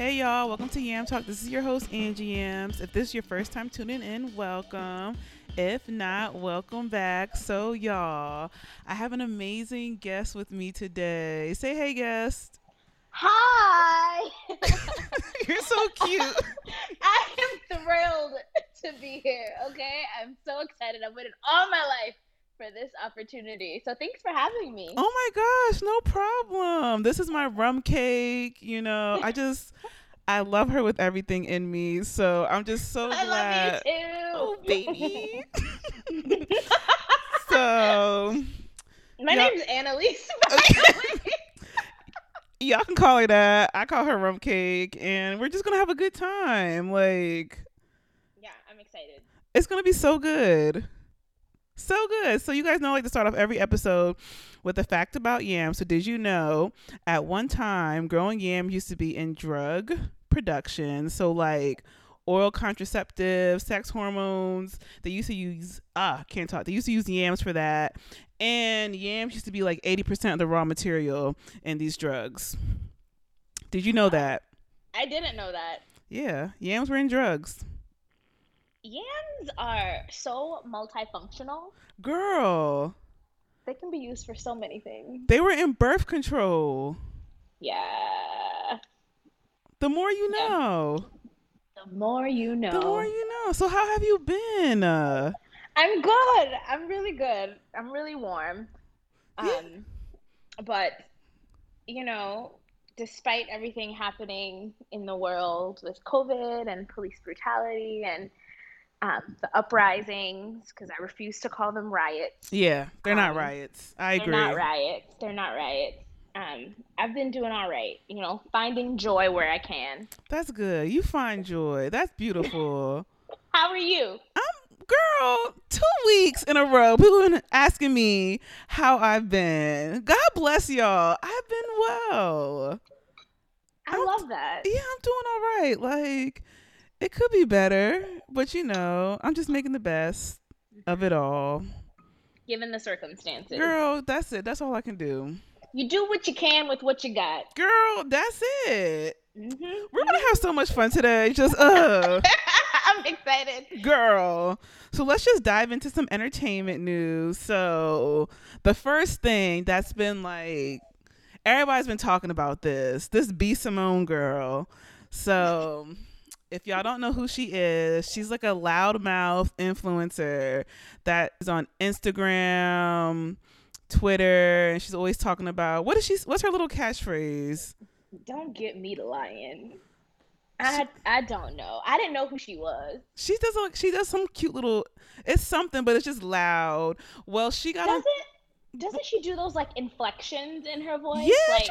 Hey y'all, welcome to Yam Talk. This is your host Angie Yams. If this is your first time tuning in, welcome. If not, welcome back. So y'all, I have an amazing guest with me today. Say hey guest. Hi. You're so cute. I am thrilled to be here. Okay, I'm so excited. I've waited all my life for this opportunity. So thanks for having me. Oh my gosh, no problem. This is my rum cake. You know, I just, I love her with everything in me. So I'm just so I glad. love you too. Oh, baby. so, My Yeah. name's Annalise. by the way. y'all can call her that. I call her rum cake. And we're just to have a good time. Like, yeah, I'm excited. it's to be so good. So good. So, you guys know, I like to start off every episode with a fact about yam. So, did you know at one time, growing yam used to be in drug production? So, like, oral contraceptives, sex hormones. They used to use, ah, can't talk. They used to use yams for that. And yams used to be like 80% of the raw material in these drugs. Did you know that? I didn't know that. Yeah, yams were in drugs. Yams are so multifunctional. Girl, They can be used for so many things. they were in birth control. Yeah. The more you Yeah. know. The more you know. The more you know. So how have you been? Uh, I'm good. I'm really good. I'm really warm. Yeah. Um, but you know, despite everything happening in the world with COVID and police brutality and um, the uprisings, because I refuse to call them riots. yeah, they're not Um, riots. I agree. They're not riots. They're not riots. Um, I've been doing all right. You know, finding joy where I can. That's good. You find joy. That's beautiful. How are you? I'm girl, two weeks in a row. People have been asking me how I've been. God bless y'all. I've been well. I I'm- love that. Yeah, I'm doing all right. Like it could be better, but you know, I'm just making the best of it all. Given the circumstances, Girl, that's it. That's all I can do. you do what you can with what you got. Girl, that's it. hmm We're gonna have so much fun today. Just uh I'm excited. girl. So let's just dive into some entertainment news. So the first thing that's been like everybody's been talking about this. This B Simone girl. So if y'all don't know who she is, she's like a loudmouth influencer that is on Instagram, Twitter, and she's always talking about what is she what's her little catchphrase? Don't get me to lying. I I don't know. I didn't know who she was. She does like she does some cute little it's something, but it's just loud. Well, she got Doesn't doesn't she do those like inflections in her voice? Yeah, Like,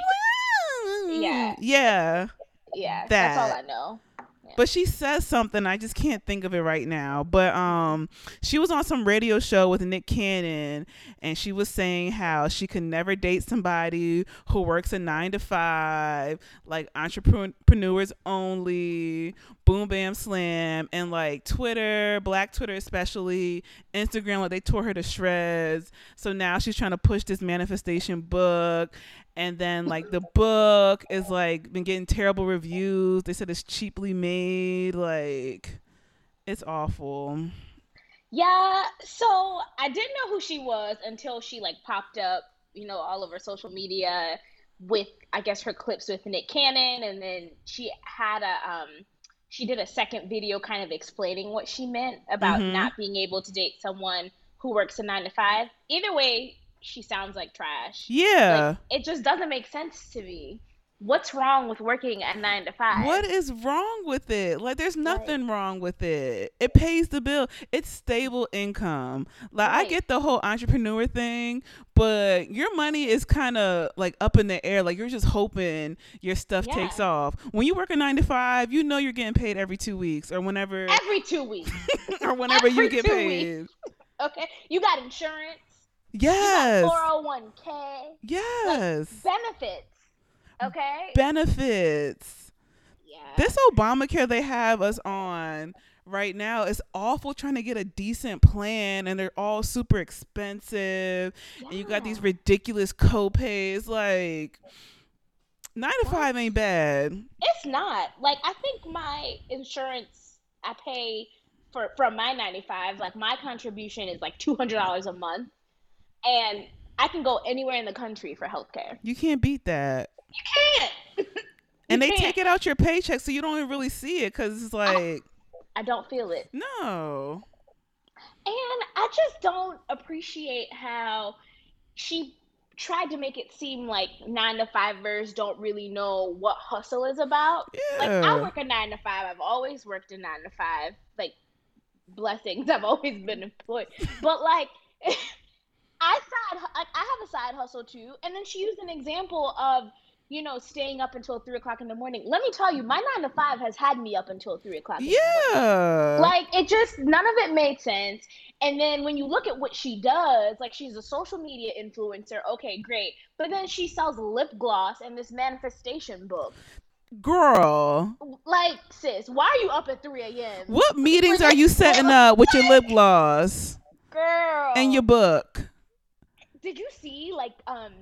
Yeah. yeah. yeah. That's all I that. But she says something I just can't think of it right now. But um, she was on some radio show with Nick Cannon, and she was saying how she could never date somebody who works a nine to five, like entrepreneurs only, boom bam slam, and like Twitter, Black Twitter especially, Instagram, like they tore her to shreds. So now she's trying to push this manifestation book, and then like the book is like been getting terrible reviews. They said it's cheaply made, like it's awful. Yeah, so I didn't know who she was until she like popped up, you know, all over social media with I guess her clips with Nick Cannon and then she had a um she did a second video kind of explaining what she meant about Mhm. not being able to date someone who works a 9 to 5. Either way, she sounds like trash. Yeah. Like, it just doesn't make sense to me. What's wrong with working at 9 to 5? What is wrong with it? Like, there's nothing wrong with it. It pays the bill. It's stable income. Like, I get the whole entrepreneur thing, but your money is kind of like up in the air. Like, you're just hoping your stuff Yeah. takes off. When you work a nine to five, you know you're getting paid every two weeks or whenever, Every 2 weeks. or whenever you get two paid. Okay? You got insurance. Yes. You got 401k. Yes. Oh benefits. Okay. Benefits. yeah. This Obamacare they have us on right now is awful trying to get a decent plan and they're all super expensive and you got these Yeah. ridiculous copays like Nine to five ain't bad. It's not. Like I think my insurance I pay for from my 95, like my contribution is like $200 a month and I can go anywhere in the country for healthcare. You can't beat that. You can't. and You they can't. take it out your paycheck, so you don't even really see it because it's like I don't feel it. no. And I just don't appreciate how she tried to make it seem like nine to fivers don't really know what hustle is about. Yeah. Like I work a nine to five. I've always worked a nine to five. Like blessings. I've always been employed. But like I side I I have a side hustle too. And then she used an example of you know, staying up until three o'clock in the morning. Let me tell you, my nine to five has had me up until three o'clock. in the morning. Yeah. Like it just none of it made sense. And then when you look at what she does, like she's a social media influencer, okay, great. But then she sells lip gloss and this manifestation book. Girl, Like, sis, why are you up at 3 a.m.? what meetings are you setting up with your lip gloss Girl. and your book? Did you see like um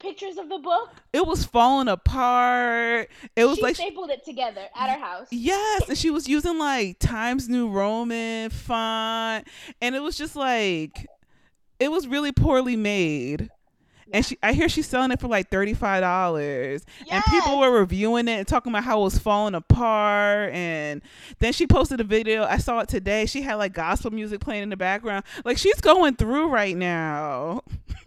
pictures of the book? It was falling apart. It was she like stapled it together at her house. Yes, and she was using like Times New Roman font, and it was just like it was really poorly made. And she, I hear she's selling it for like thirty five dollars, and people were reviewing it and talking about how it was falling apart. And then she posted a video. I saw it today. She had like gospel music playing in the background. Like she's going through right now.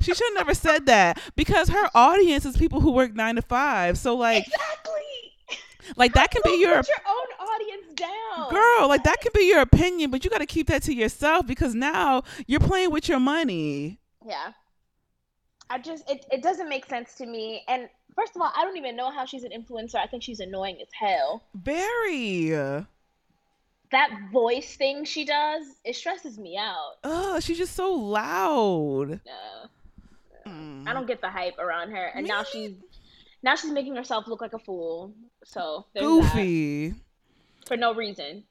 she should have never said that because her audience is people who work nine to five. So like, Exactly. like that can be your put your own audience down. girl like that can be your opinion but you got to keep that to yourself because now you're playing with your money Yeah. I just it, it doesn't make sense to me. And first of all, I don't even know how she's an influencer. I think she's annoying as hell. very That voice thing she does, it stresses me out. oh she's just so loud No. Mm. I don't get the hype around her. And now she's now she's making herself look like a fool. So there's that. goofy for no reason.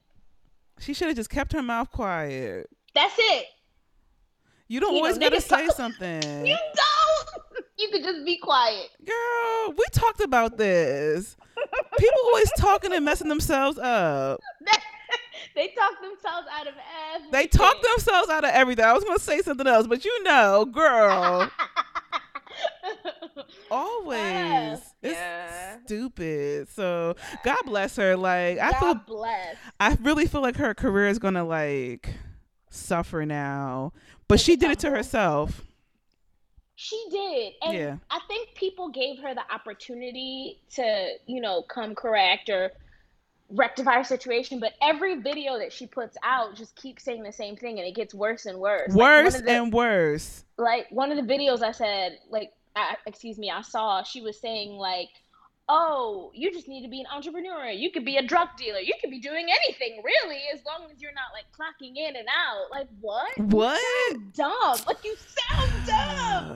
she should have just kept her mouth quiet That's it. You don't You know, always gotta say talk- something You don't. You could just be quiet. girl we talked about this people always talking and messing themselves up they talk themselves out of everything. they talk themselves out of everything i was gonna say something else but you know girl always it's Yeah. stupid so god bless her like i feel God bless. I really feel like her career is gonna like suffer now. But she did it to herself. She did. And Yeah. I think people gave her the opportunity to, you know, come correct or rectify her situation. But every video that she puts out just keeps saying the same thing and it gets worse and worse. Worse of the- and worse. like one of the videos I said, like, I, excuse me, I saw, she was saying, like, oh, you just need to be an entrepreneur. You could be a drug dealer. You could be doing anything, really, as long as you're not like clocking in and out. Like, what? What? You Dumb. Like, you sound dumb.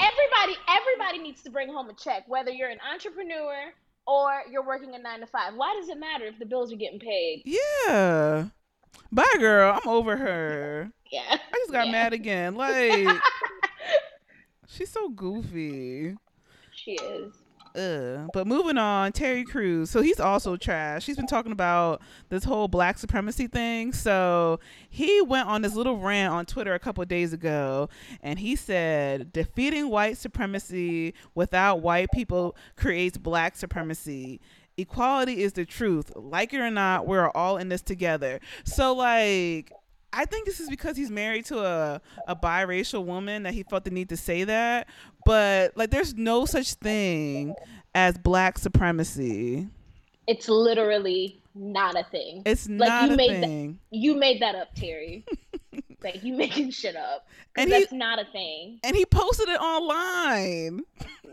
Everybody, everybody needs to bring home a check, whether you're an entrepreneur or you're working a nine to five. Why does it matter if the bills are getting paid? yeah. Bye, girl. I'm over her. Yeah. I just got Yeah. mad again. Like, she's so goofy. she is. Ugh. But moving on, Terry Crews. So he's also trash. He's been talking about this whole black supremacy thing. So he went on this little rant on Twitter a couple days ago and he said, defeating white supremacy without white people creates black supremacy. Equality is the truth. Like it or not, we're all in this together. So, like, I think this is because he's married to a, a biracial woman that he felt the need to say that. But like there's no such thing as black supremacy. It's literally not a thing. It's Like, not you a made that- thing. You made that up, Terry. like you making shit up. And he- that's not a thing. and he posted it online.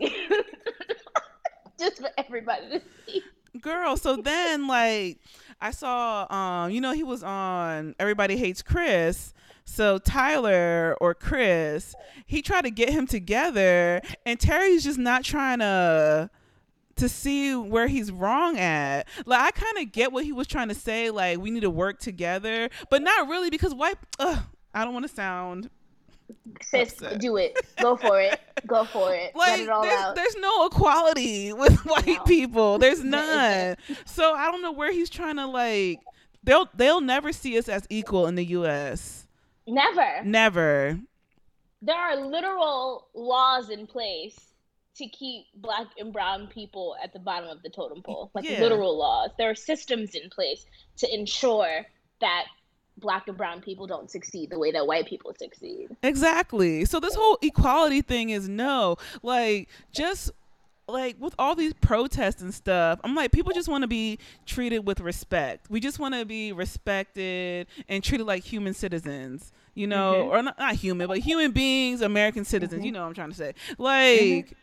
Just for everybody to see. Girl, so then like I saw um you know he was on Everybody Hates Chris. So Tyler or Chris, he tried to get him together and Terry's just not trying to to see where he's wrong at. Like I kind of get what he was trying to say like we need to work together, but not really because white ugh, I don't want to sound Sis, do it. Go for it. Go for it. Let Like it all there's, out. there's no equality with white No. people. There's none. So I don't know where he's trying to like. They'll they'll never see us as equal in the U.S. Never. Never. There are literal laws in place to keep black and brown people at the bottom of the totem pole. Like Yeah. literal laws. There are systems in place to ensure that black and brown people don't succeed the way that white people succeed. Exactly. So this whole equality thing is no. Like just like with all these protests and stuff, I'm like people just want to be treated with respect. We just want to be respected and treated like human citizens. You know, Mhm. or not, not human, but human beings, American citizens. Mhm. You know what I'm trying to say. Like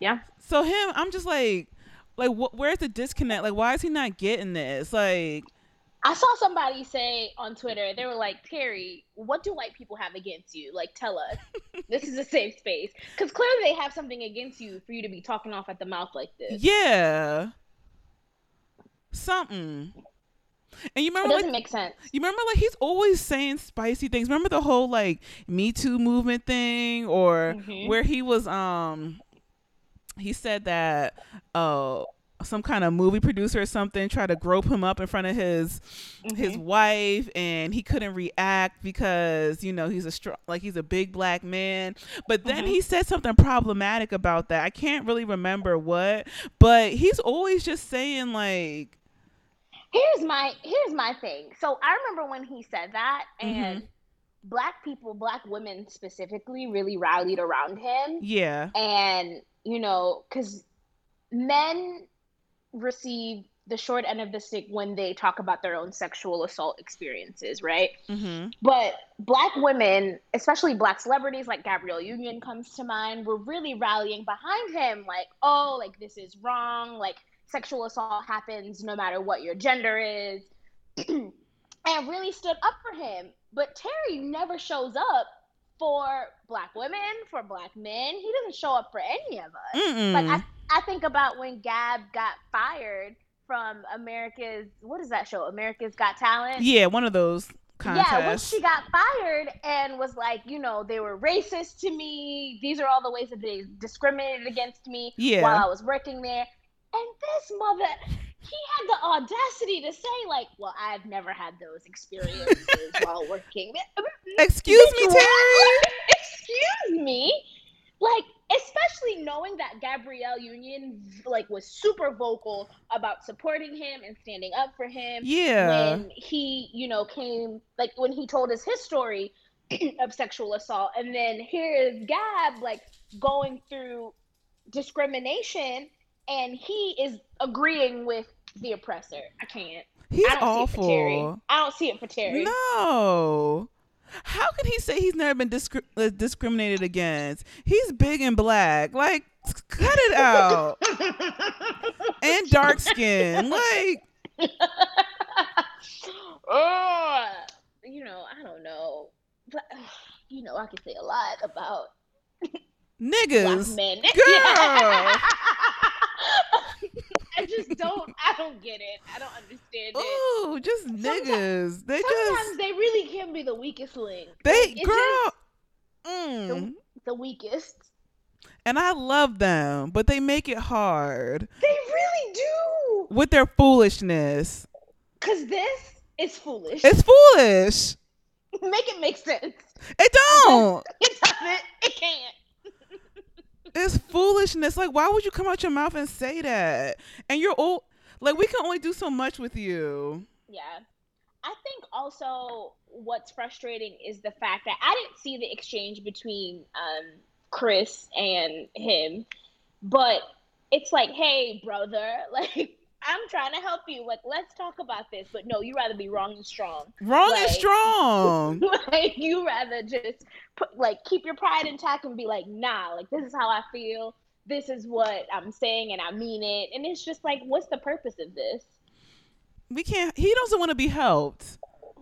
Yeah. so him, I'm just like like wh- where's the disconnect? Like why is he not getting this? Like I saw somebody say on Twitter, they were like, Terry, what do white people have against you? Like, tell us. this is a safe space. Because clearly they have something against you for you to be talking off at the mouth like this. yeah. Something. And you remember, It doesn't like make sense. You remember, like he's always saying spicy things. Remember the whole like Me Too movement thing, or Mhm. where he was um, he said that uh, some kind of movie producer or something tried to grope him up in front of his his Mhm. wife, and he couldn't react because you know he's a strong like he's a big black man. But then Mhm. he said something problematic about that. I can't really remember what, but he's always just saying like. Here's my here's my thing. So I remember when he said that, Mm-hmm. and black people, black women specifically, really rallied around him. Yeah. And you know, because men receive the short end of the stick when they talk about their own sexual assault experiences, right? Mm-hmm. But black women, especially black celebrities like Gabrielle Union comes to mind, were really rallying behind him, like, oh, like this is wrong, like sexual assault happens no matter what your gender is, and really stood up for him. But Terry never shows up for black women, for black men. He doesn't show up for any of us. Mm-mm. Like I, I think about when Gab got fired from America's what is that show? America's Got Talent. Yeah, one of those contests. Yeah, when she got fired and was like, you know, they were racist to me. These are all the ways that they discriminated against me Yeah. while I was working there. And this mother, he had the audacity to say, like, well, I've never had those experiences while working. Excuse me, Terry. Excuse me. Like, especially knowing that Gabrielle Union like was super vocal about supporting him and standing up for him Yeah. when he, you know, came like when he told us his story of sexual assault, and then here is Gab like going through discrimination, and he is agreeing with the oppressor. I can't. He's I don't see it for Terry. awful. I don't see it for Terry. No. How can he say he's never been discri- uh, discriminated against? He's big and black. Like, cut it out. and dark skin. Like, oh, you know, I don't know, but you know, I could say a lot about black niggas. men. Girl. I just don't. I don't get it. I don't understand it. Ooh, just niggas. They Sometimes just they really can be the weakest link. they Like, girl. Mm. the weakest. And I love them, but they make it hard They really do. with their foolishness. Cause this is foolish. It's foolish. Make it make sense. It don't. It doesn't. It can't. It's foolishness. Like, why would you come out your mouth and say that? And you're old. Like, we can only do so much with you. Yeah. I think also what's frustrating is the fact that I didn't see the exchange between um, Chris and him, but it's like, hey, brother, like, I'm trying to help you. Like, let's talk about this. But no, you rather be wrong and strong. Wrong and strong. like, you rather just put, like, keep your pride intact and be like, nah, like, this is how I feel. This is what I'm saying, and I mean it. And it's just like, what's the purpose of this? We can't. He doesn't want to be helped.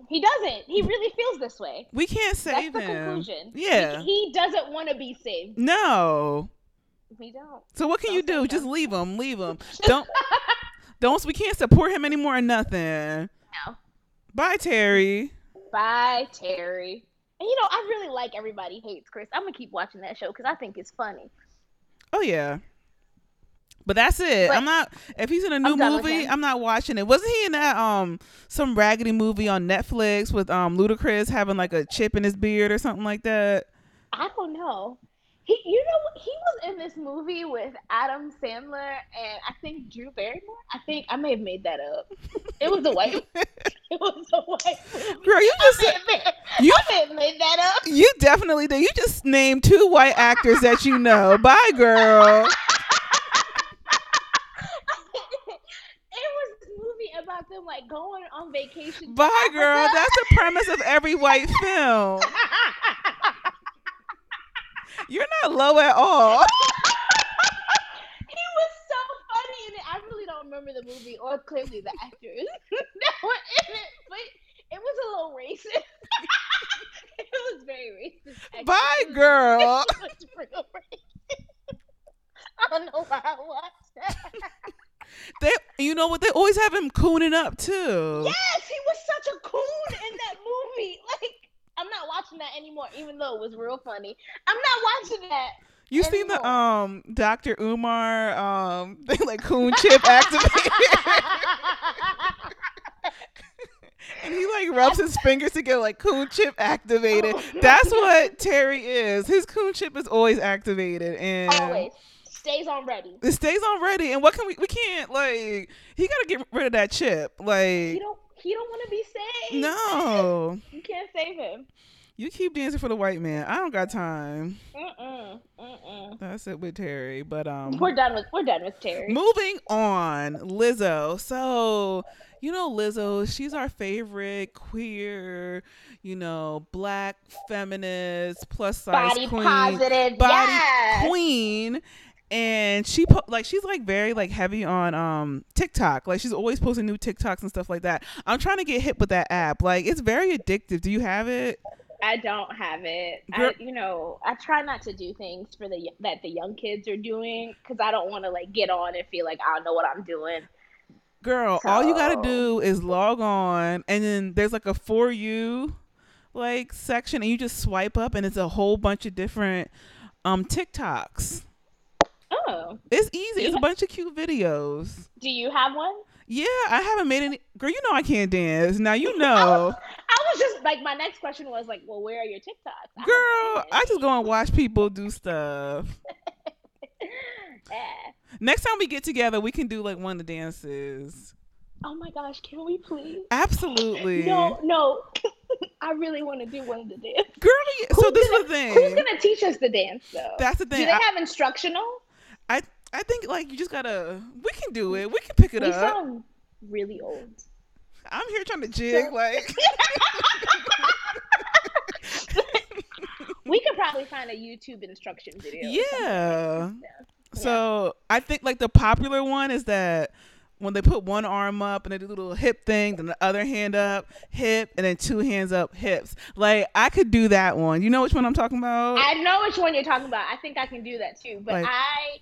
He doesn't. He really feels this way. We can't That's save the him. conclusion. Yeah. He, he doesn't want to be saved. No. We don't. So what can you Don't do? save Just him. leave him. Leave him. Don't. Don't. We can't support him anymore or nothing. No. Bye, Terry. Bye, Terry. And you know, I really like Everybody Hates Chris. I'm gonna keep watching that show because I think it's funny. Oh yeah. But that's it. But- I'm not. If he's in a new I'm movie. I'm not watching it. Wasn't he in that um some raggedy movie on Netflix with um Ludacris having like a chip in his beard or something like that? I don't know. He, you know, he was in this movie with Adam Sandler and I think Drew Barrymore. I think I may have made that up. It was a white. it was a white. Movie. Girl, you I just may have made, you I may have made that up. you definitely did. You just named two white actors that you know. Bye, girl. it was this movie about them like going on vacation. Bye, girl. That's the premise of every white film. You're not low at all. he was so funny in it. I really don't remember the movie or clearly the actors that were in it, but it was a little racist. it was very racist. actually. Bye, girl. It was real racist. I don't know why I watched that. They, you know what? They always have him cooning up too. Yes, he was such a coon in that movie. Like, I'm not watching that anymore, even though it was real funny. I'm not watching that. You seen the um Dr. Umar um like coon chip activated, and he like rubs his fingers together like coon chip activated. Oh, That's what Terry is. His coon chip is always activated, and Always stays on ready. it stays on ready. And what can we? We can't like he got to get rid of that chip. Like He don't. He don't want to be saved. no, You can't save him. You keep dancing for the white man. I don't got time. Mm-mm. Mm-mm. That's it with Terry. But um, We're done with. We're done with Terry. Moving on, Lizzo. So, you know, Lizzo, she's our favorite queer, you know, black feminist, plus size Body queen, positive. body yes. queen. And she po- like she's like very like heavy on um TikTok. Like she's always posting new TikToks and stuff like that. I'm trying to get hit with that app. Like it's very addictive. Do you have it? I don't have it. I, you know, I try not to do things for the that the young kids are doing because I don't want to like get on and feel like I don't know what I'm doing. Girl, all you gotta do is log on, and then there's like a for you like section, and you just swipe up, and it's a whole bunch of different um TikToks. Oh, It's easy. It's a bunch of cute videos. do you have one? Yeah, I haven't made any. Girl, you know I can't dance. Now you know, I was just like, my next question was like, well, where are your TikToks? I girl. I just go and watch people do stuff. Yeah. Next time we get together, we can do like one of the dances. Oh my gosh, can we please? Absolutely. No, no. I really want to do one of the dance. Girl, so Who's this gonna- is the thing. Who's gonna teach us the dance though? That's the thing. Do they I, have instructional? I I think like you just gotta. We can do it. We can pick it We up. sound really old. I'm here trying to jig like. We could probably find a YouTube instruction video. or Yeah. So I think like the popular one is that when they put one arm up and they do the little hip thing, then the other hand up, hip, and then two hands up, hips. Like I could do that one. You know which one I'm talking about? I know which one you're talking about. I think I can do that too. But Like- I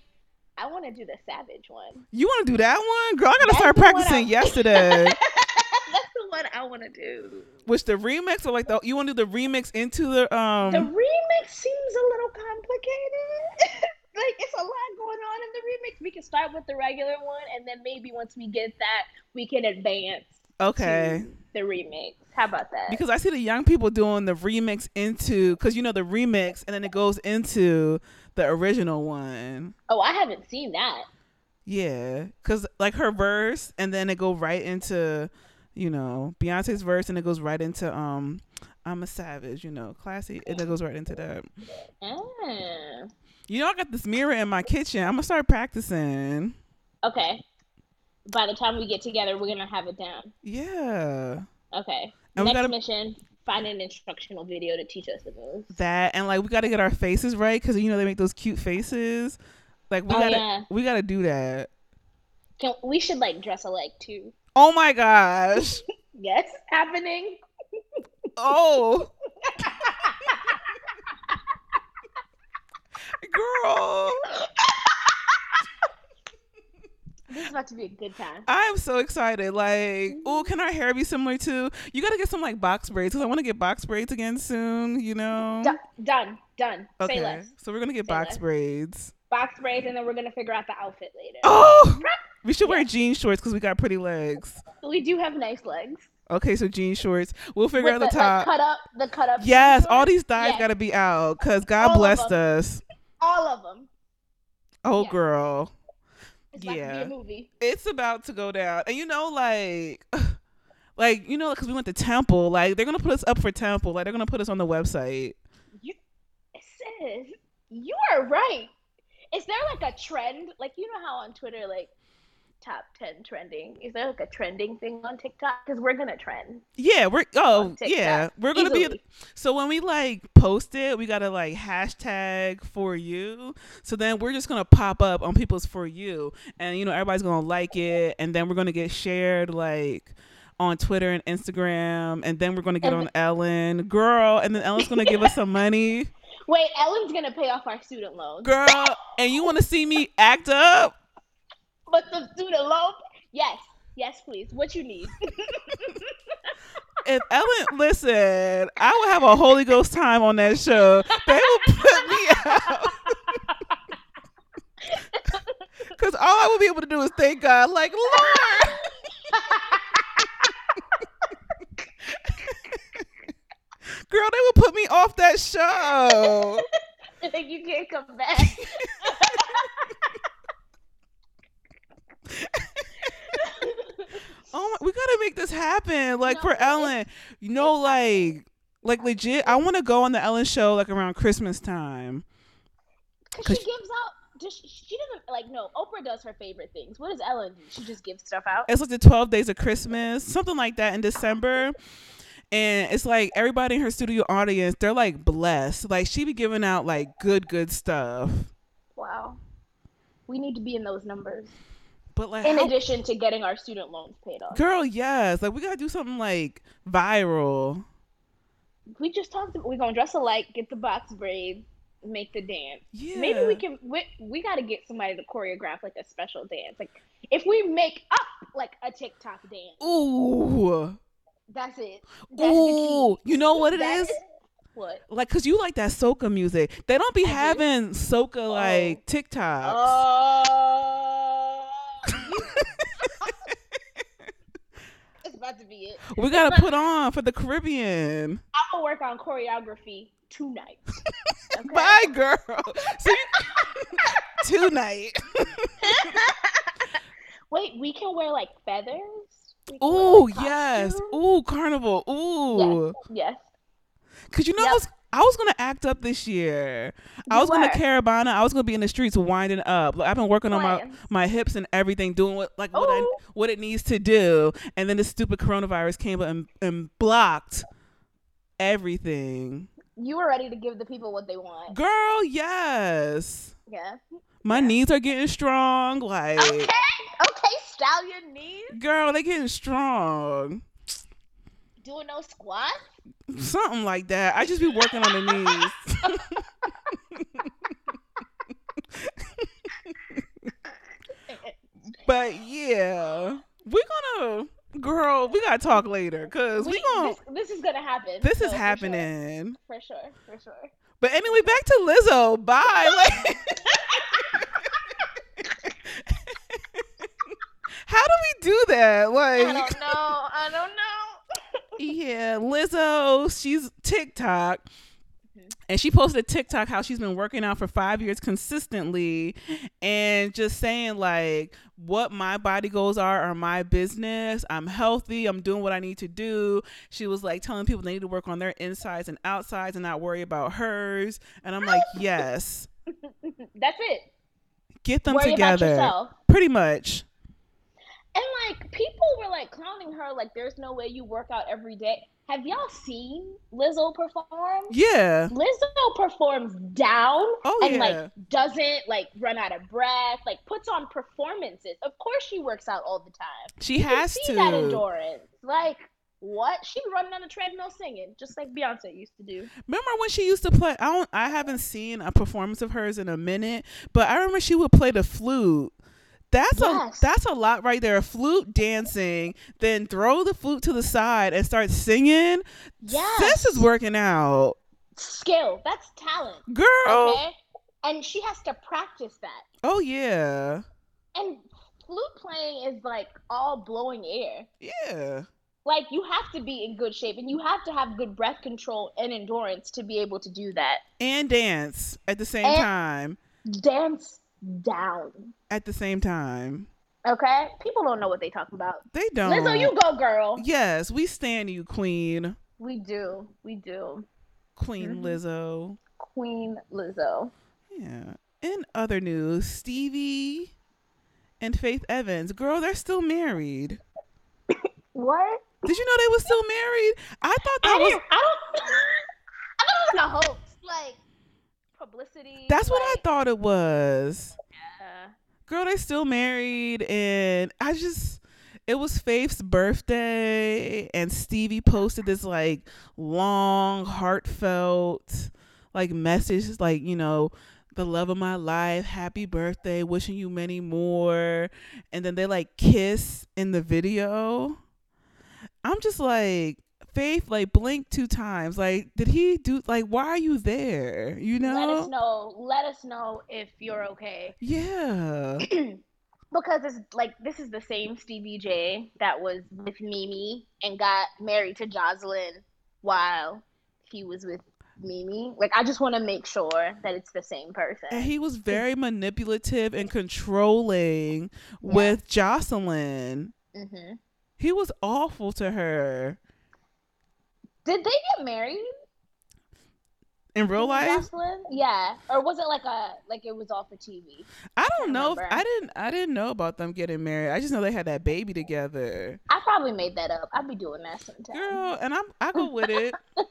I want to do the savage one. you want to do that one, girl? I gotta That's start the one I- practicing yesterday. That's the one I want to do. Which the remix or like the you want to do the remix into the um? The remix seems a little complicated. like it's a lot going on in the remix. We can start with the regular one, and then maybe once we get that, we can advance okay. the remix. How about that? Because I see the young people doing the remix into, because you know the remix, and then it goes into the original one. oh, I haven't seen that. Yeah, because like her verse, and then it go right into, you know, Beyonce's verse, and it goes right into um, I'm a savage, you know, classy, and it goes right into that. Ah. You know, I got this mirror in my kitchen. I'm gonna start practicing. Okay. By the time we get together, we're gonna have it down. Yeah, Okay. And Next gotta- mission: find an instructional video to teach us the moves. that and like we got to get our faces right because you know they make those cute faces. Like we Oh, gotta, yeah. we gotta do that. Can we should like dress alike too? Oh my gosh. Yes, happening. Oh. Girl. This is about to be a good time. I am so excited. Like, oh, can our hair be similar to? You got to get some like box braids because I want to get box braids again soon. You know. Done, done, done. Say okay. less. So we're gonna get Say box less. braids. Box braids, and then we're gonna figure out the outfit later. Oh, we should wear jean shorts because we got pretty legs. We do have nice legs. Okay, so jean shorts. We'll figure With out the like, top. cut up, the cut up. yes, all these thighs Yes. gotta be out because God All blessed us. All of them. Oh, Yeah. girl. It's about to Yeah. be a movie. it's about to go down and you know like like you know because we went to temple like they're gonna put us up for temple like they're gonna put us on the website You, sis, you are right. Is there like a trend? Like you know how on Twitter, like top ten trending. Is there like a trending thing on TikTok? Because we're gonna trend. yeah we're oh yeah we're gonna Easily. be so when we like post it we gotta like hashtag for you so then we're just gonna pop up on people's for you and you know everybody's gonna like it and then we're gonna get shared like on Twitter and Instagram, and then we're gonna get And on Ellen, girl, and then Ellen's gonna give us some money, Wait, Ellen's gonna pay off our student loans. girl. And you want to see me act up? But the student loan, yes, yes, please. What you need? if Ellen, listen, I will have a Holy Ghost time on that show. They will put me out. Cause all I will be able to do is thank God, like Lord. Girl, they will put me off that show. like you can't come back. Oh my, we gotta make this happen. Like No, for Ellen, you know, like, like legit. I want to go on the Ellen show like around Christmas time. Cause 'Cause- she gives out. Just, she doesn't like no. Oprah does her favorite things. What does Ellen do? She just gives stuff out. It's like the twelve days of Christmas, something like that in December. And it's like everybody in her studio audience, they're like blessed. Like she be giving out like good, good stuff. Wow. We need to be in those numbers. But like, In how- addition to getting our student loans paid off. girl, yes, like we gotta do something like viral. We just talked. We're gonna dress alike, get the box braids, make the dance. Yeah, Maybe we can. We, we got to get somebody to choreograph like a special dance. Like if we make up like a TikTok dance, Ooh, that's it. That's ooh. You know what it That is? What? Like, cause you like that soca music. They don't be I do. having soca oh. like TikToks. Oh. About to be it. we gotta put on for the Caribbean. I'm gonna work on choreography tonight. Okay? Bye, girl. You- tonight. Wait, we can wear like feathers. We can wear, Ooh, like, yes. Ooh, carnival. Ooh. Yes. Cause you know, Yep. I was gonna act up this year. I You was gonna were. Caribana. I was gonna be in the streets winding up. Like, I've been working on my my hips and everything, doing what like what I, oh. what it needs to do. And then the stupid coronavirus came up and, and blocked everything. You were ready to give the people what they want. Girl, yes. Yeah. My Yeah. knees are getting strong. Like, Okay. Okay, stallion knees. girl, they getting strong. Doing no squats. Something like that. I just be working on the knees. But yeah, we're gonna, girl, we gotta talk later because we, We- gonna. this, this is gonna happen. This so is for sure. happening. For sure. For sure. But anyway, back to Lizzo. Bye. Like, how do we do that? I Like, don't know. I don't know. Yeah, Lizzo, she's TikTok. Mhm. And she posted a TikTok how she's been working out for five years consistently and just saying, like, what my body goals are are my business. I'm healthy. I'm doing what I need to do. She was like telling people they need to work on their insides and outsides and not worry about hers. And I'm like, yes, That's it. get them Worry together. Pretty much. And like people were like clowning her, like there's no way you work out every day. Have y'all seen Lizzo perform? Yeah. Lizzo performs down Oh, and yeah. like doesn't like run out of breath, like puts on performances. Of course she works out all the time. She You has see to. that endurance. Like what? She running on the treadmill singing, just like Beyonce used to do. Remember when she used to play? I don't. I haven't seen a performance of hers in a minute, but I remember she would play the flute. That's Yes. a that's a lot right there. Flute dancing, then throw the flute to the side and start singing. Yes. This is working out, skill. That's talent. girl. Okay. And she has to practice that. Oh yeah, And flute playing is like all blowing air. yeah. Like you have to be in good shape and you have to have good breath control and endurance to be able to do that. And dance at the same And- time. Dance down. At the same time, Okay? People don't know what they talk about. they don't. Lizzo, you go, girl. Yes, we stand you, Queen, We do. We do. Queen Mhm. Lizzo. Queen Lizzo. Yeah. In other news, Stevie and Faith Evans, girl, they're still married. What? Did you know they were still married? I thought that I was. I don't. I thought it was a hoax. Like publicity. that's what I thought it was. Girl, they still married and I just it was Faith's birthday and Stevie posted this like long heartfelt like message like, you know, the love of my life, happy birthday, wishing you many more. And then they like kiss in the video. I'm just like Faith like blinked two times. Like, did he do like why are you there? You know? Let us know. Let us know if you're okay. Yeah. because it's like this is the same Stevie J that was with Mimi and got married to Joseline while he was with Mimi. Like I just want to make sure that it's the same person. And he was very manipulative and controlling Yeah. with Joseline. hmm He was awful to her. Did they get married? In real life, Joseline? Yeah. Or was it like a like it was all for TV? I don't can't know. Remember. I didn't. I didn't know about them getting married. I just know they had that baby together, I probably made that up. I'd be doing that sometime. girl. And I'm. I go with it.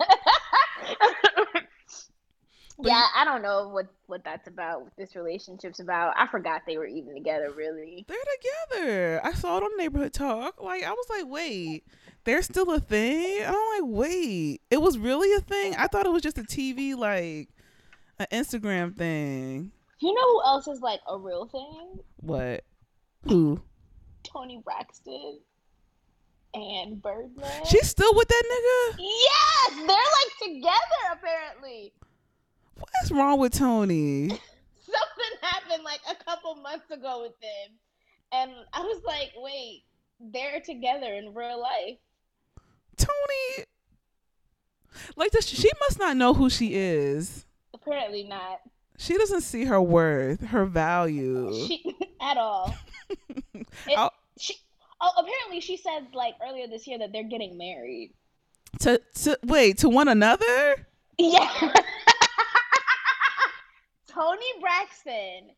Yeah, I don't know what what that's about. What this relationship's about. I forgot they were even together. Really. They're together. I saw it on Neighborhood Talk. Like I was like, wait, they're still a thing. I'm like, wait, it was really a thing. I thought it was just a TV like an Instagram thing. You know who else is like a real thing? What? Who? Toni Braxton and Birdman. She's still with that nigga? yes, they're like together apparently. What's wrong with Toni? Something happened like a couple months ago with them, and I was like, wait, they're together in real life. Toni, like this, she must not know who she is. Apparently not. She doesn't see her worth, her value. She at all. It- she oh apparently she said like earlier this year that they're getting married. to to wait to one another. Yeah. Toni Braxton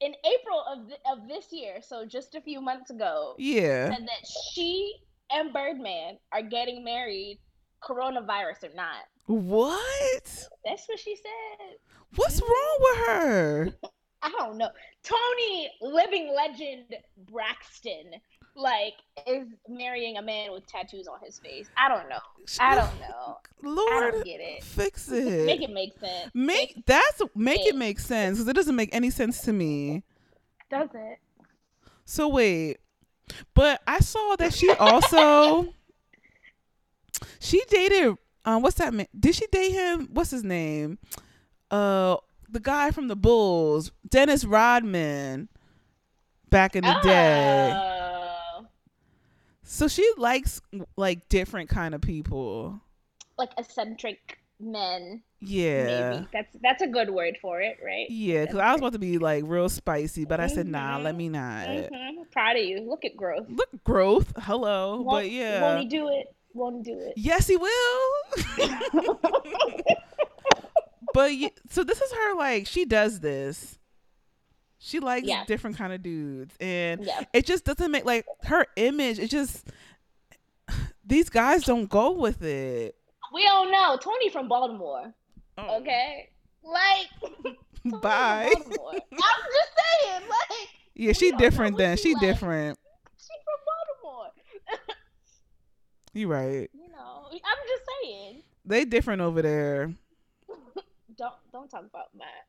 in April of th- of this year, so just a few months ago, Yeah. said that she and Birdman are getting married, coronavirus or not. What? That's what she said. What's wrong with her? I don't know. Toni, living legend Braxton, like is marrying a man with tattoos on his face. I don't know. I don't know. I Lord, don't get it. fix it. Make it make sense. Make that's make it it. make sense because it doesn't make any sense to me. Does it? So wait, but I saw that she also she dated um what's that man? Did she date him? What's his name? Uh, the guy from the Bulls, Dennis Rodman, back in the day. Oh. So she likes like different kind of people. like eccentric men. Yeah. Maybe that's that's a good word for it, right? Yeah, because I was about to be like real spicy, but I said, nah, let me not. hmm Proud of you. Look at growth. Look, growth. Hello. Won't, but yeah. won't he do it? Won't he do it? Yes, he will. but so this is her like she does this. She likes Yeah. different kind of dudes, and yeah. it just doesn't make like her image. It just these guys don't go with it. We don't know. Toni from Baltimore. Oh, Okay. Like Bye. I'm just saying, like Yeah, she We don't know different then. she She like. different. she from Baltimore. You right. You know. I'm just saying. They different over there. Don't don't talk about that.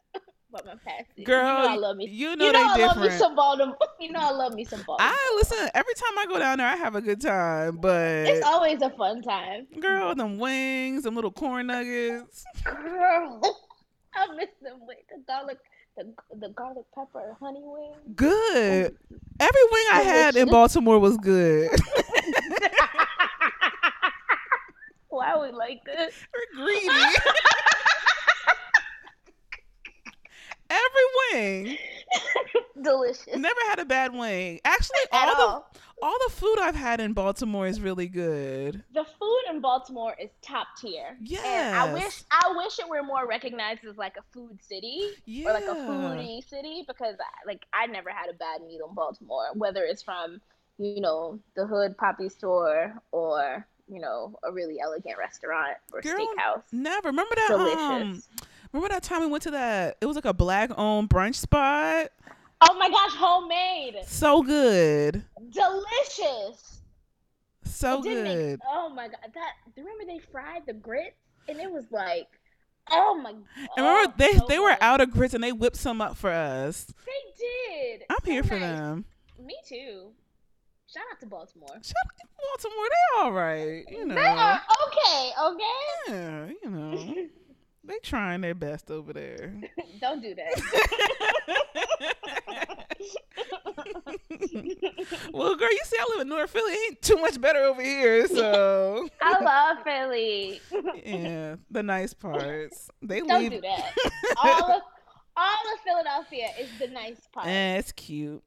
About my past. Girl, you know I love me. you know you know I love me some Baltimore. You know I love me some Baltimore. I listen every time I go down there. I have a good time, but It's always a fun time. girl, them wings, them little corn nuggets. Girl, I miss them with the garlic, the the garlic pepper honey wing. Good. Oh. Every wing I had in Baltimore was good. Why are we like this? We're greedy. Every wing. Delicious. Never had a bad wing. Actually, At all the all. all the food I've had in Baltimore is really good. The food in Baltimore is top tier. And I wish I wish it were more recognized as like a food city Yeah. or like a foodie city because like I never had a bad meal in Baltimore, whether it's from you know the hood poppy store or you know a really elegant restaurant or Girl, steakhouse. Never. Remember that Delicious. um remember that time we went to that it was like a black owned brunch spot? Oh my gosh, homemade, So good. delicious. So didn't make- good. oh my god, that remember they fried the grits and it was like, oh my. And remember oh, they so they were good. out of grits and they whipped some up for us. They did. I'm So here for them. Me too. Shout out to Baltimore. Shout out to Baltimore, they all right. You know. They are okay, okay. Yeah, you know. They trying their best over there. Don't do that. well, girl, you see, I live in North Philly. Ain't too much better over here. So, I love Philly. yeah, the nice parts. They Don't leave. do that. All of all of Philadelphia is the nice part. Eh, it's cute.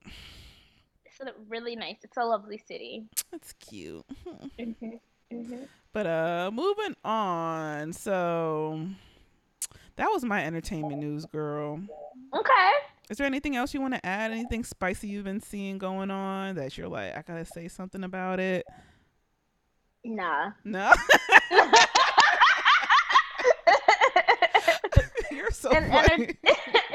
It's really nice. It's a lovely city. It's cute. hmm hmm But uh, moving on. So, that was my entertainment news, girl. Okay. Is there anything else you want to add? Anything spicy you've been seeing going on that you're like, I gotta say something about it? Nah. No, you're so in, funny. enter-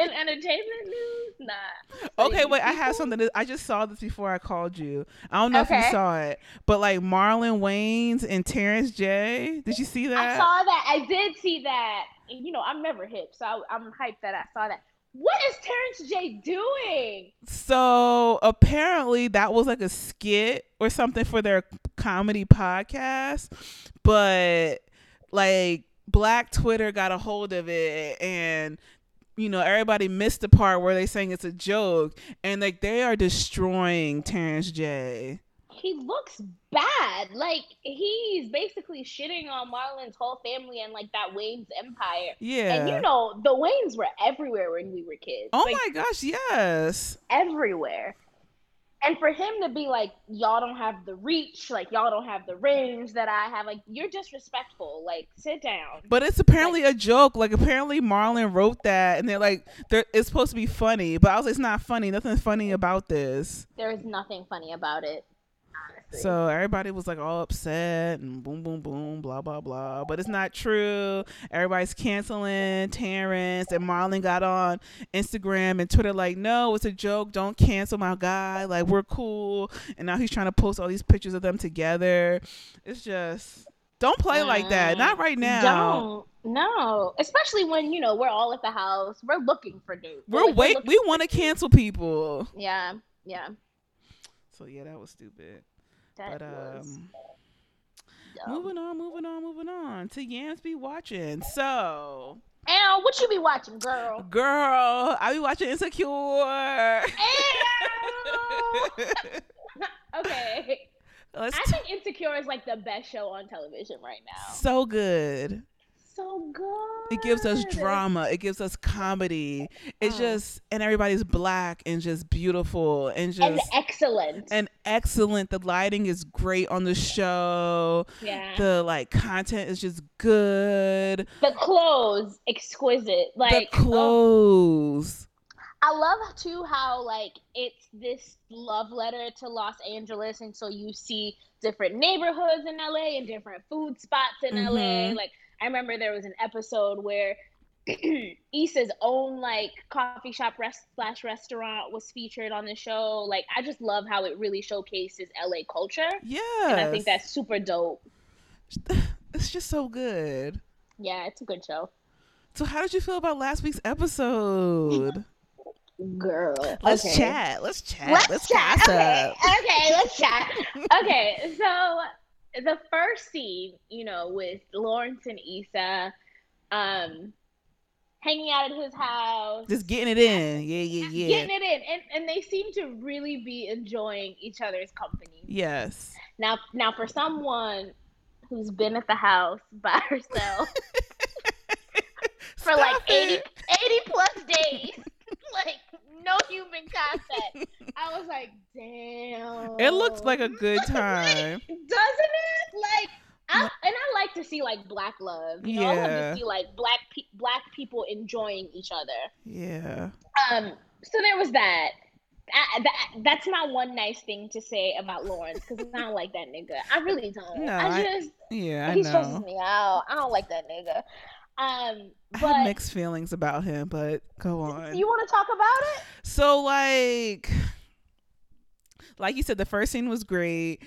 in entertainment news, nah. Okay, wait. I have something. That, I just saw this before I called you. I don't know if you saw it, but like Marlon Wayans and Terrence J. Did you see that? I saw that. I did see that. You know, I'm never hip, so I, I'm hyped that I saw that. What is Terrence J doing? so apparently that was like a skit or something for their comedy podcast, but like Black Twitter got a hold of it and. You know, everybody missed the part where they saying it's a joke, and like they are destroying Terrence J. He looks bad. Like he's basically shitting on Marlon's whole family and like that Wayans empire. Yeah. And you know, the Wayans were everywhere when we were kids. oh like, my gosh, yes. everywhere. And for him to be like, y'all don't have the reach, like y'all don't have the range that I have, like you're disrespectful. Like sit down. But it's apparently a joke. Like apparently Marlon wrote that, and they're like, they're, it's supposed to be funny. But I was like, it's not funny. Nothing funny about this. There is nothing funny about it. So everybody was like all upset and boom, boom, boom, blah, blah, blah. But it's not true. Everybody's canceling Terrence, and Marlon got on Instagram and Twitter like, no, it's a joke. Don't cancel my guy. Like we're cool. And now he's trying to post all these pictures of them together. It's just. Don't play like that. Mm, Not right now. Don't. No. Especially when, you know, we're all at the house. We're looking for news. We're like, wait. looking- We want to cancel people. Yeah. Yeah. So yeah, that was stupid. That But um, dumb. moving on, moving on, moving on to Yams be watching. So, Al, what you be watching, girl? girl, I be watching Insecure. Okay. Let's I think Insecure is like the best show on television right now. so good. So good. It gives us drama. It gives us comedy. It's Oh. just and everybody's black and just beautiful and just and excellent. and excellent. The lighting is great on the show. yeah. The like content is just good. The clothes, exquisite. Like the oh, clothes. I love too how like it's this love letter to Los Angeles, and so you see different neighborhoods in LA and different food spots in LA. Mhm. Like I remember there was an episode where Issa's own like coffee shop rest slash restaurant was featured on the show. Like I just love how it really showcases LA culture, Yeah. and I think that's super dope. it's just so good. Yeah, it's a good show. So how did you feel about last week's episode? Girl. Let's okay. chat. Let's chat. Let's, Let's, chat. Okay. okay, let's chat. Okay, so the first scene, you know, with Lawrence and Issa, um, hanging out at his house, Just getting it in. Yeah, yeah, yeah. getting it in, and and they seem to really be enjoying each other's company. Yes. Now, now for someone who's been at the house by herself for like Stop 80, 80 plus days, like no human contact, I was like, damn. It looks like a good time. Doesn't it? Like, I, and I like to see like black love. You know, I love to see like black pe- black people enjoying each other. Yeah. Um, so there was that. That, that that's my one nice thing to say about Lawrence because I don't like that nigga. I really don't. No, I I- just Yeah, I he stresses me out. I don't like that nigga. Um, I but have mixed feelings about him, but go on. you want to talk about it? So like like you said the first scene was great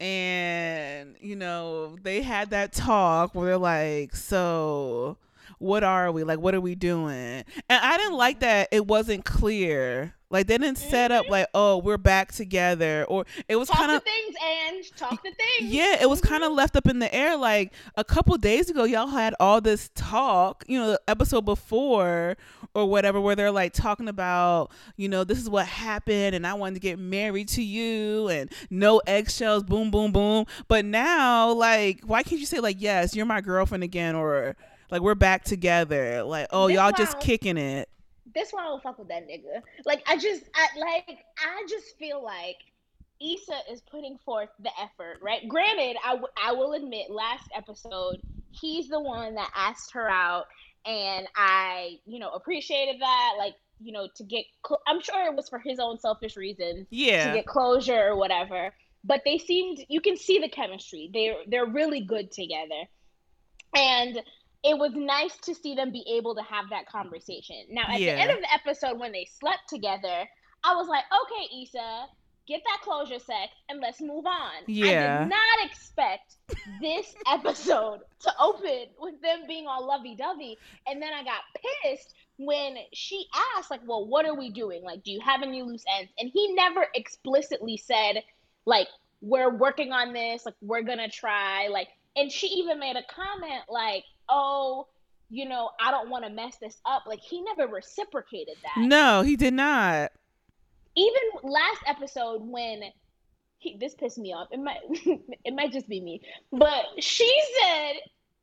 and you know they had that talk where they're like so what are we like what are we doing and i didn't like that it wasn't clear like they didn't set up like mm-hmm. oh we're back together or it was kind of things, and talk the things. yeah, it was kind of mm-hmm. left up in the air. Like a couple days ago, y'all had all this talk, you know, the episode before or whatever, where they're like talking about, you know, this is what happened, and I wanted to get married to you, and no eggshells, boom, boom, boom. But now, like, why can't you say like, yes, you're my girlfriend again, or like we're back together? Like, oh, y'all just kicking it. This one I don't fuck with that nigga. Like I just, I like, I just feel like Issa is putting forth the effort, right? Granted, I, w- I will admit, last episode, he's the one that asked her out, and I, you know, appreciated that. Like, you know, to get, cl- I'm sure it was for his own selfish reasons yeah, to get closure or whatever. But they seemed, you can see the chemistry. They're they're really good together, and it was nice to see them be able to have that conversation. Now, at Yeah. the end of the episode, when they slept together, I was like, okay, Issa, get that closure sex and let's move on. I Yeah. did not expect this episode to open with them being all lovey dovey. And then I got pissed when she asked, like, well, what are we doing? Like, do you have any loose ends? And he never explicitly said, like, we're working on this, like, we're gonna try. Like, and she even made a comment, like, oh, you know, I don't want to mess this up. Like, he never reciprocated that no, he did not. even last episode when he, this pissed me off. It might it might just be me, but she said,